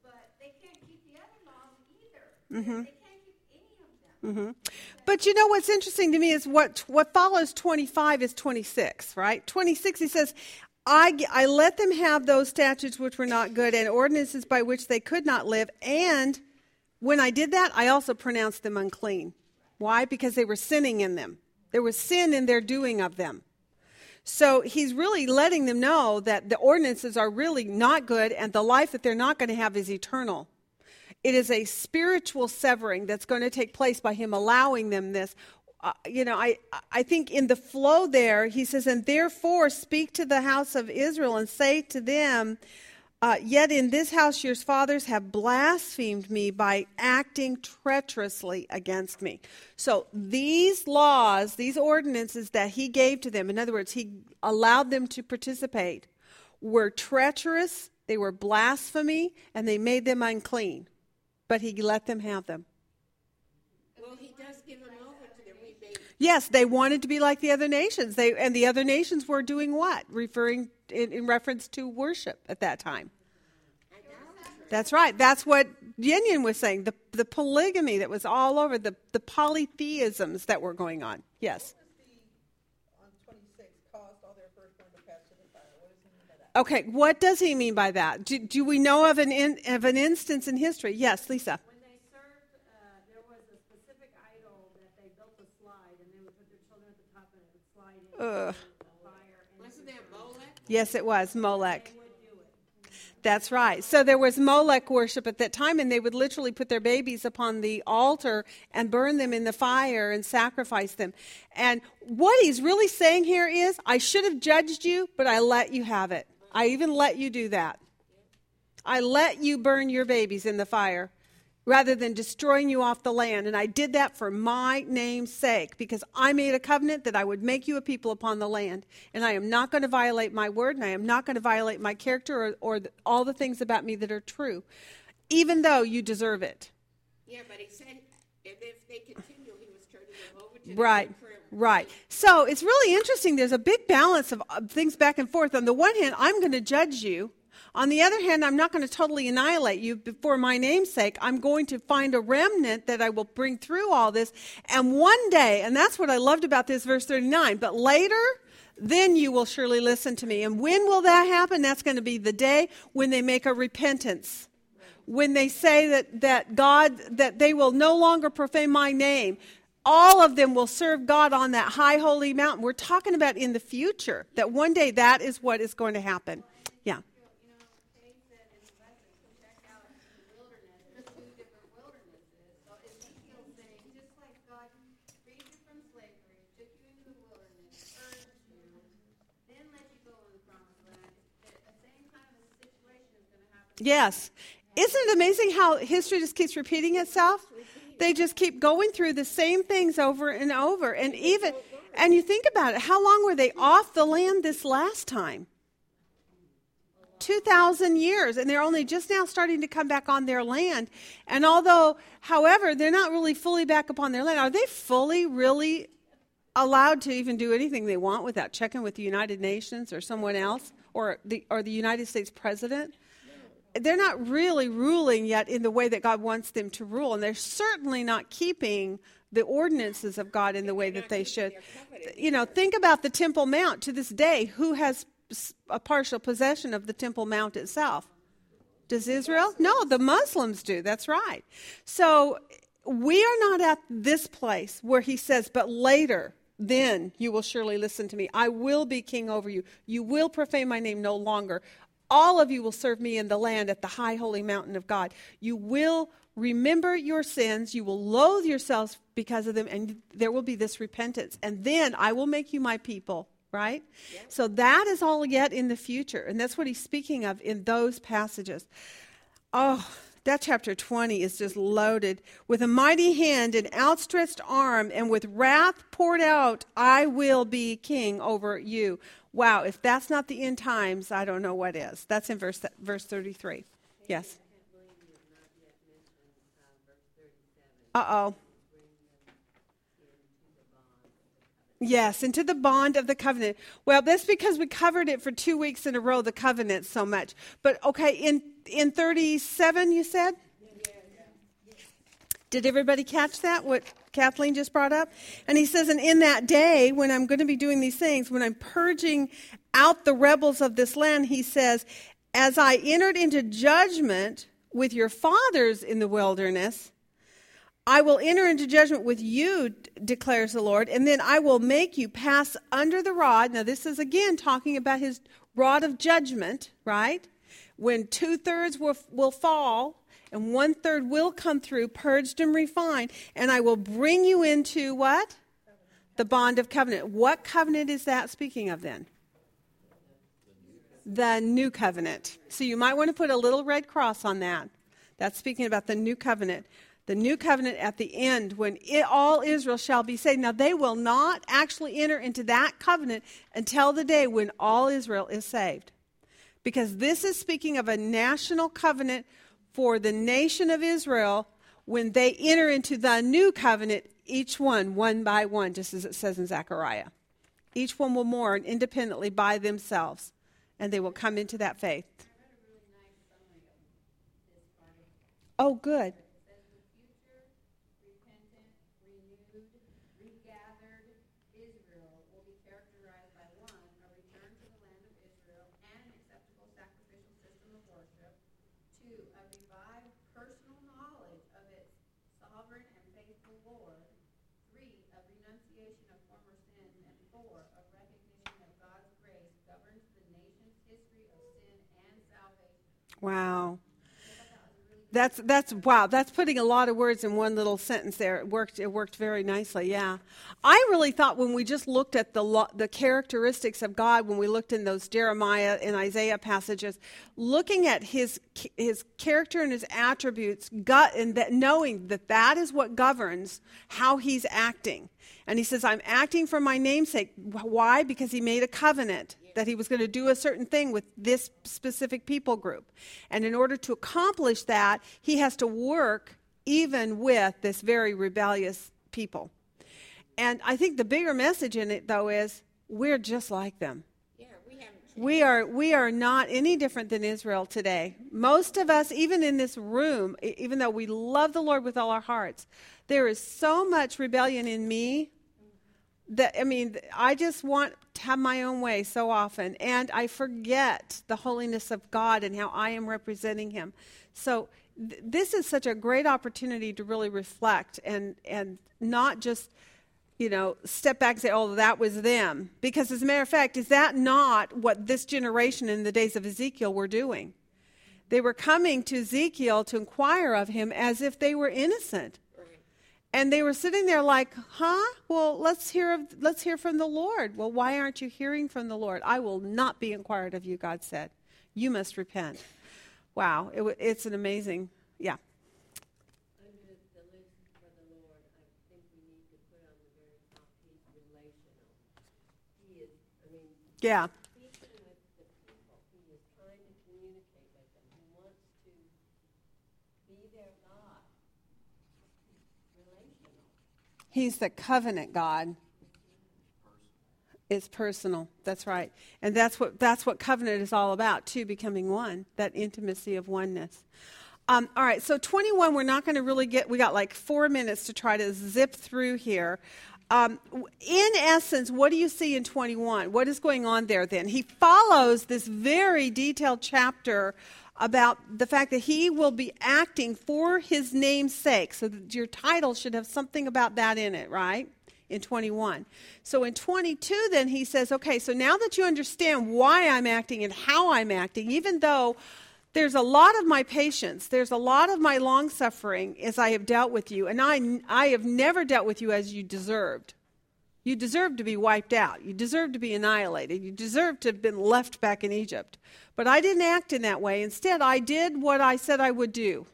But they can't keep the other laws either. They can't keep any of them. But you know what's interesting to me is what what follows 25 is 26, right? 26 he says, I, I let them have those statutes which were not good and ordinances by which they could not live. And when I did that, I also pronounced them unclean. Why? Because they were sinning in them. There was sin in their doing of them. So he's really letting them know that the ordinances are really not good and the life that they're not going to have is eternal. It is a spiritual severing that's going to take place by him allowing them this. Uh, you know, I, I think in the flow there, he says, and therefore speak to the house of Israel and say to them, uh, Yet in this house your fathers have blasphemed me by acting treacherously against me. So these laws, these ordinances that he gave to them, in other words, he allowed them to participate, were treacherous, they were blasphemy, and they made them unclean. But he let them have them. Well, he does give them over to them. We made Yes, they wanted to be like the other nations. They and the other nations were doing what? Referring in, in reference to worship at that time. That's right. That's what Yin was saying. The the polygamy that was all over the the polytheisms that were going on. Yes. Okay. What does he mean by that? Do, do we know of an in, of an instance in history? Yes, Lisa. When they served, uh, there was a specific idol that they built a slide, and they would put their children at the top, and it would slide into Ugh. Yes, it was Molech. That's right. So there was Molech worship at that time, and they would literally put their babies upon the altar and burn them in the fire and sacrifice them. And what he's really saying here is, I should have judged you, but I let you have it. I even let you do that. I let you burn your babies in the fire rather than destroying you off the land. And I did that for my name's sake because I made a covenant that I would make you a people upon the land. And I am not going to violate my word and I am not going to violate my character or, or the, all the things about me that are true, even though you deserve it. Yeah, but he said, and if they continue, he was turning them over to Right. prayer. Right. So it's really interesting. There's a big balance of things back and forth. On the one hand, I'm going to judge you. On the other hand, I'm not going to totally annihilate you for my name's sake. I'm going to find a remnant that I will bring through all this. And one day, and that's what I loved about this verse 39, but later, then you will surely listen to me. And when will that happen? That's going to be the day when they make a repentance. When they say that, that God, that they will no longer profane my name. All of them will serve God on that high holy mountain. We're talking about in the future, that one day that is what is going to happen. Yeah. You know, Kay said in the lesson, to check out the wilderness, there's two different wildernesses. So Ezekiel's saying, just like God freed you from slavery, took you into the wilderness, purged you, then let you go in the promised land, the the same kind of a situation is going to happen. Yes. Isn't it amazing how history just keeps repeating itself? They just keep going through the same things over and over. And even, and you think about it, how long were they off the land this last time? 2,000 years, and they're only just now starting to come back on their land. And although, however, they're not really fully back upon their land, are they fully, really allowed to even do anything they want without checking with the United Nations or someone else or the, or the United States president? They're not really ruling yet in the way that God wants them to rule, and they're certainly not keeping the ordinances of God in the way that they should. You know, think about the Temple Mount to this day. Who has a partial possession of the Temple Mount itself? Does Israel? No, the Muslims do. That's right. So we are not at this place where he says, but later, then you will surely listen to me. I will be king over you. You will profane my name no longer. All of you will serve me in the land at the high holy mountain of God. You will remember your sins. You will loathe yourselves because of them, and there will be this repentance. And then I will make you my people, right? So that is all yet in the future. And that's what he's speaking of in those passages. Oh, that chapter 20 is just loaded. With a mighty hand and outstretched arm and with wrath poured out, I will be king over you. Wow, if that's not the end times, I don't know what is. That's in verse, verse 33. Yes. Uh oh. Yes, into the bond of the covenant. Well, that's because we covered it for two weeks in a row, the covenant, so much. But okay, in in 37, you said? Did everybody catch that? What Kathleen just brought up? And he says, And in that day, when I'm going to be doing these things, when I'm purging out the rebels of this land, he says, As I entered into judgment with your fathers in the wilderness, I will enter into judgment with you, declares the Lord, and then I will make you pass under the rod. Now, this is again talking about his rod of judgment, right? When two thirds will, will fall and one third will come through, purged and refined, and I will bring you into what? The bond of covenant. What covenant is that speaking of then? The new covenant. So you might want to put a little red cross on that. That's speaking about the new covenant. The new covenant at the end when it, all Israel shall be saved. Now, they will not actually enter into that covenant until the day when all Israel is saved. Because this is speaking of a national covenant for the nation of Israel when they enter into the new covenant, each one, one by one, just as it says in Zechariah. Each one will mourn independently by themselves, and they will come into that faith. Oh, good. regathered Israel will be characterized by one, a return to the land of Israel and an acceptable sacrificial system of worship. Two, a revived personal knowledge of its sovereign and faithful Lord. Three, a renunciation of former sins. And four, a recognition that God's grace governs the nation's history of sin and salvation. Wow. That's that's wow. That's putting a lot of words in one little sentence there. It worked. It worked very nicely. Yeah, I really thought when we just looked at the lo- the characteristics of God, when we looked in those Jeremiah and Isaiah passages, looking at his his character and his attributes, gut and that knowing that that is what governs how he's acting. And he says, "I'm acting for my namesake." Why? Because he made a covenant that he was going to do a certain thing with this specific people group. And in order to accomplish that, he has to work even with this very rebellious people. And I think the bigger message in it, though, is we're just like them. Yeah, we We are, we are not any different than Israel today. Most of us, even in this room, even though we love the Lord with all our hearts, there is so much rebellion in me that, I mean, I just want have my own way so often. And I forget the holiness of God and how I am representing Him. So th- this is such a great opportunity to really reflect and, and not just you know, step back and say, oh, that was them. Because as a matter of fact, is that not what this generation in the days of Ezekiel were doing? They were coming to Ezekiel to inquire of him as if they were innocent. And they were sitting there like, huh? Well, let's hear of, let's hear from the Lord. Well, why aren't you hearing from the Lord? I will not be inquired of you, God said. You must repent. Wow, it, it's an amazing, yeah. Under the list for the Lord, I think we need to put on the very top piece relational. He is, I mean, Yeah. speaking with the people, he is trying to communicate with them. He wants to be their God. Relational. He's the covenant God. It's personal. That's right. And that's what that's what covenant is all about, too, becoming one, that intimacy of oneness. Um, all right, so 21, we're not going to really get, we got like four minutes to try to zip through here. Um, in essence, what do you see in 21? What is going on there then? He follows this very detailed chapter about the fact that he will be acting for his name's sake. So your title should have something about that in it, right? In 21. So in 22, then he says, okay, so now that you understand why I'm acting and how I'm acting, even though there's a lot of my patience, there's a lot of my long suffering as I have dealt with you, and I, I have never dealt with you as you deserved. You deserve to be wiped out. You deserve to be annihilated. You deserve to have been left back in Egypt. But I didn't act in that way. Instead, I did what I said I would do.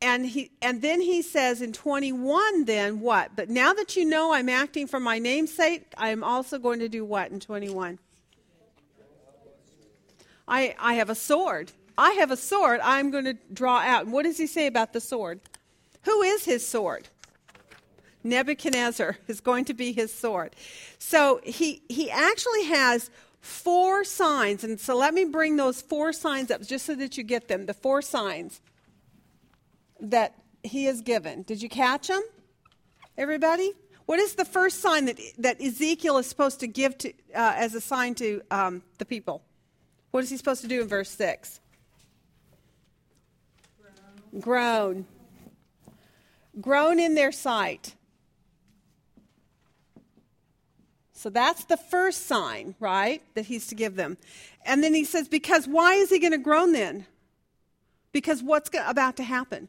And he and then he says in 21 then what? But now that you know I'm acting for my name's sake, I am also going to do what in 21? I I have a sword. I have a sword I'm going to draw out. And what does he say about the sword? Who is his sword? Nebuchadnezzar is going to be his sword. So he, he actually has four signs. And so let me bring those four signs up just so that you get them. The four signs that he has given. Did you catch them? Everybody? What is the first sign that, that Ezekiel is supposed to give to, uh, as a sign to um, the people? What is he supposed to do in verse 6? Groan. Groan in their sight. So that's the first sign, right, that he's to give them. And then he says, because why is he going to groan then? Because what's go- about to happen?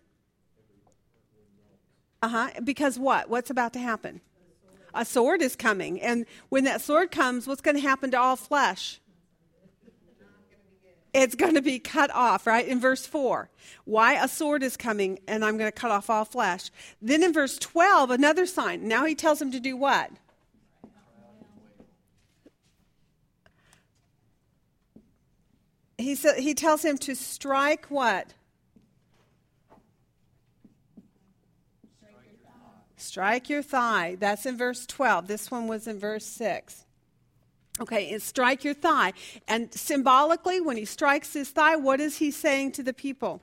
Uh huh. Because what? What's about to happen? A sword is coming. And when that sword comes, what's going to happen to all flesh? It's going to be cut off, right? In verse 4. Why a sword is coming, and I'm going to cut off all flesh. Then in verse 12, another sign. Now he tells him to do what? He, sa- he tells him to strike what? Strike your thigh. That's in verse 12. This one was in verse 6. Okay, strike your thigh. And symbolically, when he strikes his thigh, what is he saying to the people?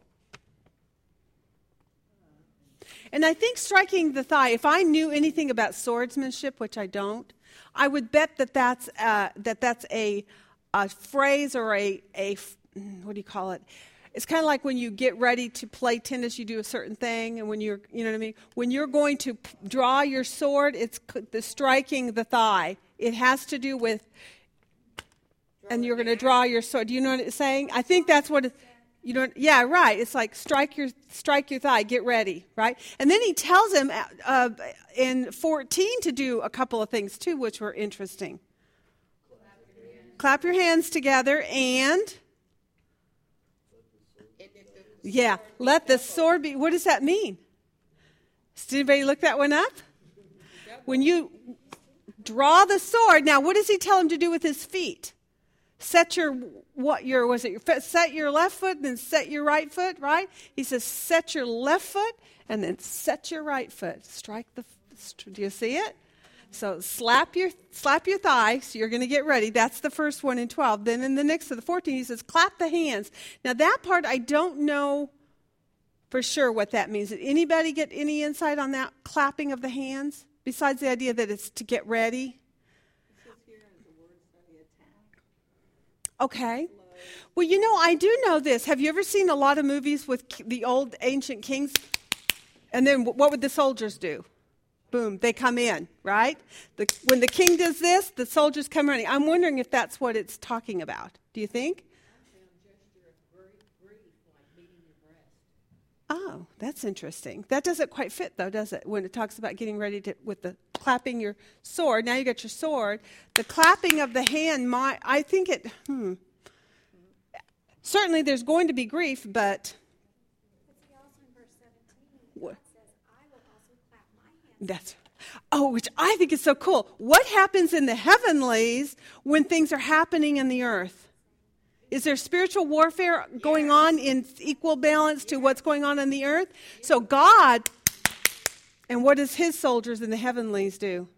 And I think striking the thigh, if I knew anything about swordsmanship, which I don't, I would bet that that's, uh, that that's a, a phrase or a, a, what do you call it? It's kind of like when you get ready to play tennis, you do a certain thing, and when you're, you know what I mean? When you're going to p- draw your sword, it's c- the striking the thigh. It has to do with, and you're going to draw your sword. Do you know what it's saying? I think that's what it, you know. Yeah, right. It's like strike your strike your thigh. Get ready, right? And then he tells him uh, in 14 to do a couple of things too, which were interesting. Clap your hands together and. Yeah, let the sword be. What does that mean? Did anybody look that one up? When you draw the sword, now what does he tell him to do with his feet? Set your what your was it your set your left foot and then set your right foot, right? He says set your left foot and then set your right foot. Strike the. Do you see it? So slap your slap your thigh. So you're going to get ready. That's the first one in 12. Then in the next to the 14, he says, clap the hands. Now that part I don't know for sure what that means. Did anybody get any insight on that clapping of the hands? Besides the idea that it's to get ready. Okay. Well, you know, I do know this. Have you ever seen a lot of movies with the old ancient kings? And then what would the soldiers do? Boom, they come in, right? The, when the king does this, the soldiers come running. I'm wondering if that's what it's talking about. Do you think? Oh, that's interesting. That doesn't quite fit, though, does it? When it talks about getting ready to, with the clapping your sword. Now you got your sword. The clapping of the hand, my, I think it, hmm. Certainly there's going to be grief, but But see, also in verse 17, What? God says, I will also clap my hands. That's, oh, which I think is so cool. What happens in the heavenlies when things are happening in the earth? Is there spiritual warfare going on in equal balance to what's going on in the earth? So God, and what does his soldiers in the heavenlies do?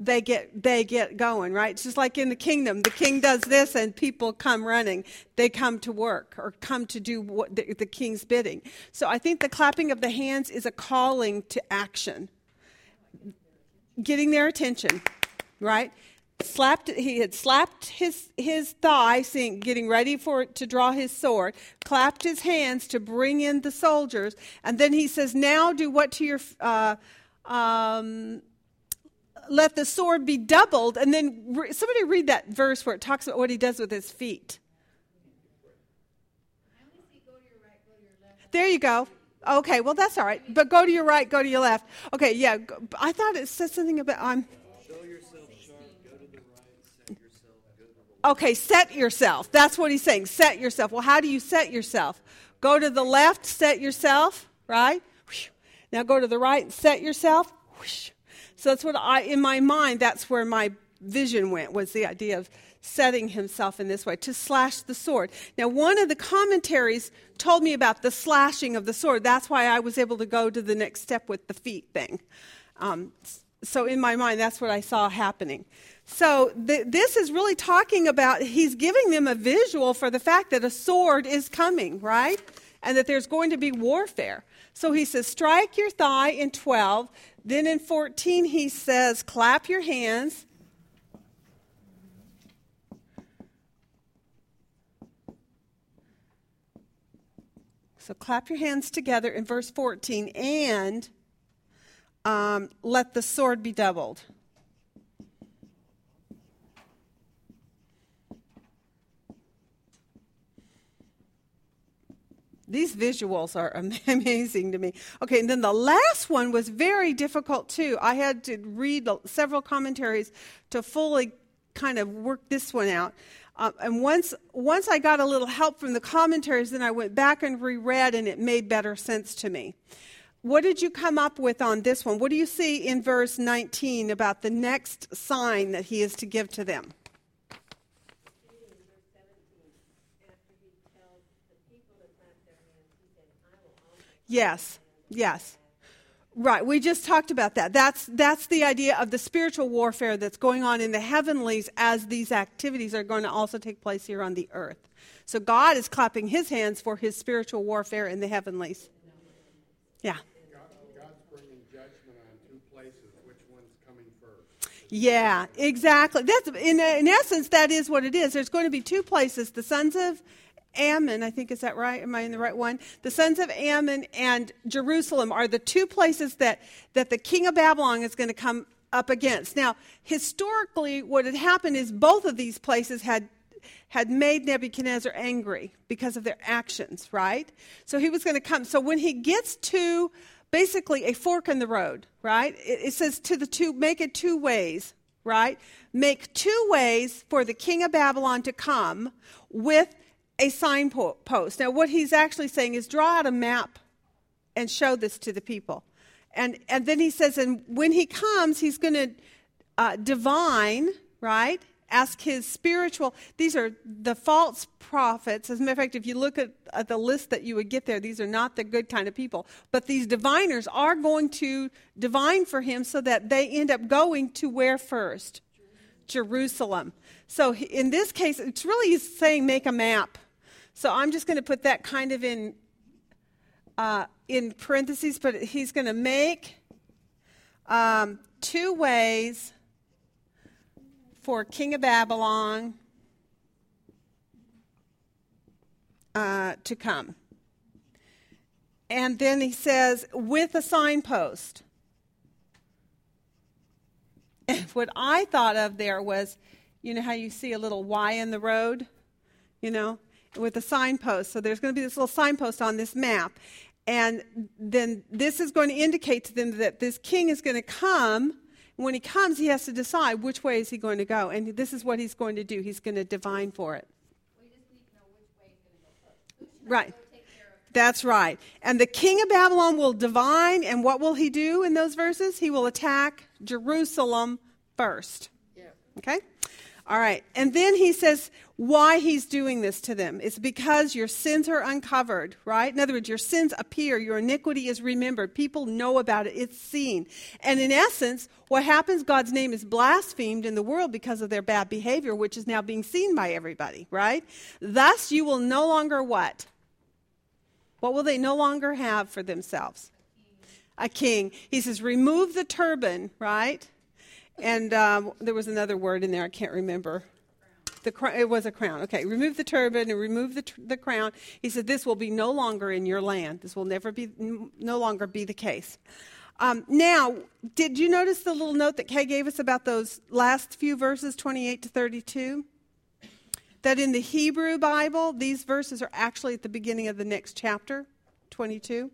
They get they get going, right? It's just like in the kingdom. The king does this and people come running. They come to work or come to do what the, the king's bidding. So I think the clapping of the hands is a calling to action. Getting their attention, right? slapped he had slapped his his thigh saying getting ready for to draw his sword clapped his hands to bring in the soldiers and then he says now do what to your uh, um, let the sword be doubled and then re- somebody read that verse where it talks about what he does with his feet there you go okay well that's all right but go to your right go to your left okay yeah go- i thought it said something about i'm Okay, set yourself. That's what he's saying. Set yourself. Well, how do you set yourself? Go to the left, set yourself, right? Now go to the right and set yourself. So that's what I, in my mind, that's where my vision went, was the idea of setting himself in this way, to slash the sword. Now, one of the commentaries told me about the slashing of the sword. That's why I was able to go to the next step with the feet thing. Um, so in my mind that's what i saw happening so th- this is really talking about he's giving them a visual for the fact that a sword is coming right and that there's going to be warfare so he says strike your thigh in 12 then in 14 he says clap your hands so clap your hands together in verse 14 and um, let the sword be doubled. These visuals are amazing to me. Okay, and then the last one was very difficult too. I had to read several commentaries to fully kind of work this one out. Um, and once once I got a little help from the commentaries, then I went back and reread, and it made better sense to me. What did you come up with on this one? What do you see in verse 19 about the next sign that he is to give to them? Yes, yes. Right, we just talked about that. That's, that's the idea of the spiritual warfare that's going on in the heavenlies as these activities are going to also take place here on the earth. So God is clapping his hands for his spiritual warfare in the heavenlies. Yeah. God, God's bringing judgment on two places. Which one's coming first? Yeah, exactly. That's in, in essence that is what it is. There's going to be two places: the sons of Ammon. I think is that right? Am I in the right one? The sons of Ammon and Jerusalem are the two places that that the king of Babylon is going to come up against. Now, historically, what had happened is both of these places had had made Nebuchadnezzar angry because of their actions, right? So he was going to come. So when he gets to basically a fork in the road, right? It, it says to the two, make it two ways, right? Make two ways for the king of Babylon to come with a signpost. Now, what he's actually saying is draw out a map and show this to the people. And, and then he says, and when he comes, he's going to uh, divine, right? ask his spiritual, these are the false prophets. As a matter of fact, if you look at, at the list that you would get there, these are not the good kind of people. But these diviners are going to divine for him so that they end up going to where first? Jerusalem. So in this case, it's really saying make a map. So I'm just going to put that kind of in uh, in parentheses, but he's going to make um, two ways for King of Babylon uh, to come. And then he says, with a signpost. And what I thought of there was, you know how you see a little Y in the road? You know, with a signpost. So there's going to be this little signpost on this map. And then this is going to indicate to them that this king is going to come. When he comes, he has to decide which way is he going to go. And this is what he's going to do. He's going to divine for it. We just need to know which way is gonna go first. Who should Right. go take care of? That's right. And the king of Babylon will divine, and what will he do in those verses? He will attack Jerusalem first. Yeah. Okay? All right. And then he says why he's doing this to them. It's because your sins are uncovered, right? In other words, your sins appear, your iniquity is remembered. People know about it, it's seen. And in essence, what happens, God's name is blasphemed in the world because of their bad behavior, which is now being seen by everybody, right? Thus, you will no longer what? What will they no longer have for themselves? A king. He says, remove the turban, right? And um, there was another word in there, I can't remember. The cr- it was a crown. Okay, remove the turban and remove the, tr- the crown. He said, This will be no longer in your land. This will never be, n- no longer be the case. Um, now, did you notice the little note that Kay gave us about those last few verses, 28 to 32? That in the Hebrew Bible, these verses are actually at the beginning of the next chapter, 22.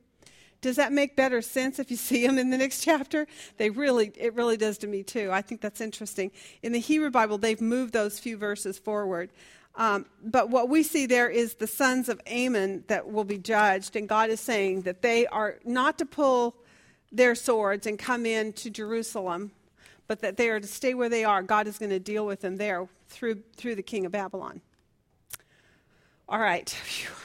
Does that make better sense if you see them in the next chapter? They really, it really does to me too. I think that's interesting. In the Hebrew Bible, they've moved those few verses forward. Um, but what we see there is the sons of Ammon that will be judged, and God is saying that they are not to pull their swords and come into Jerusalem, but that they are to stay where they are. God is going to deal with them there through through the king of Babylon. All right.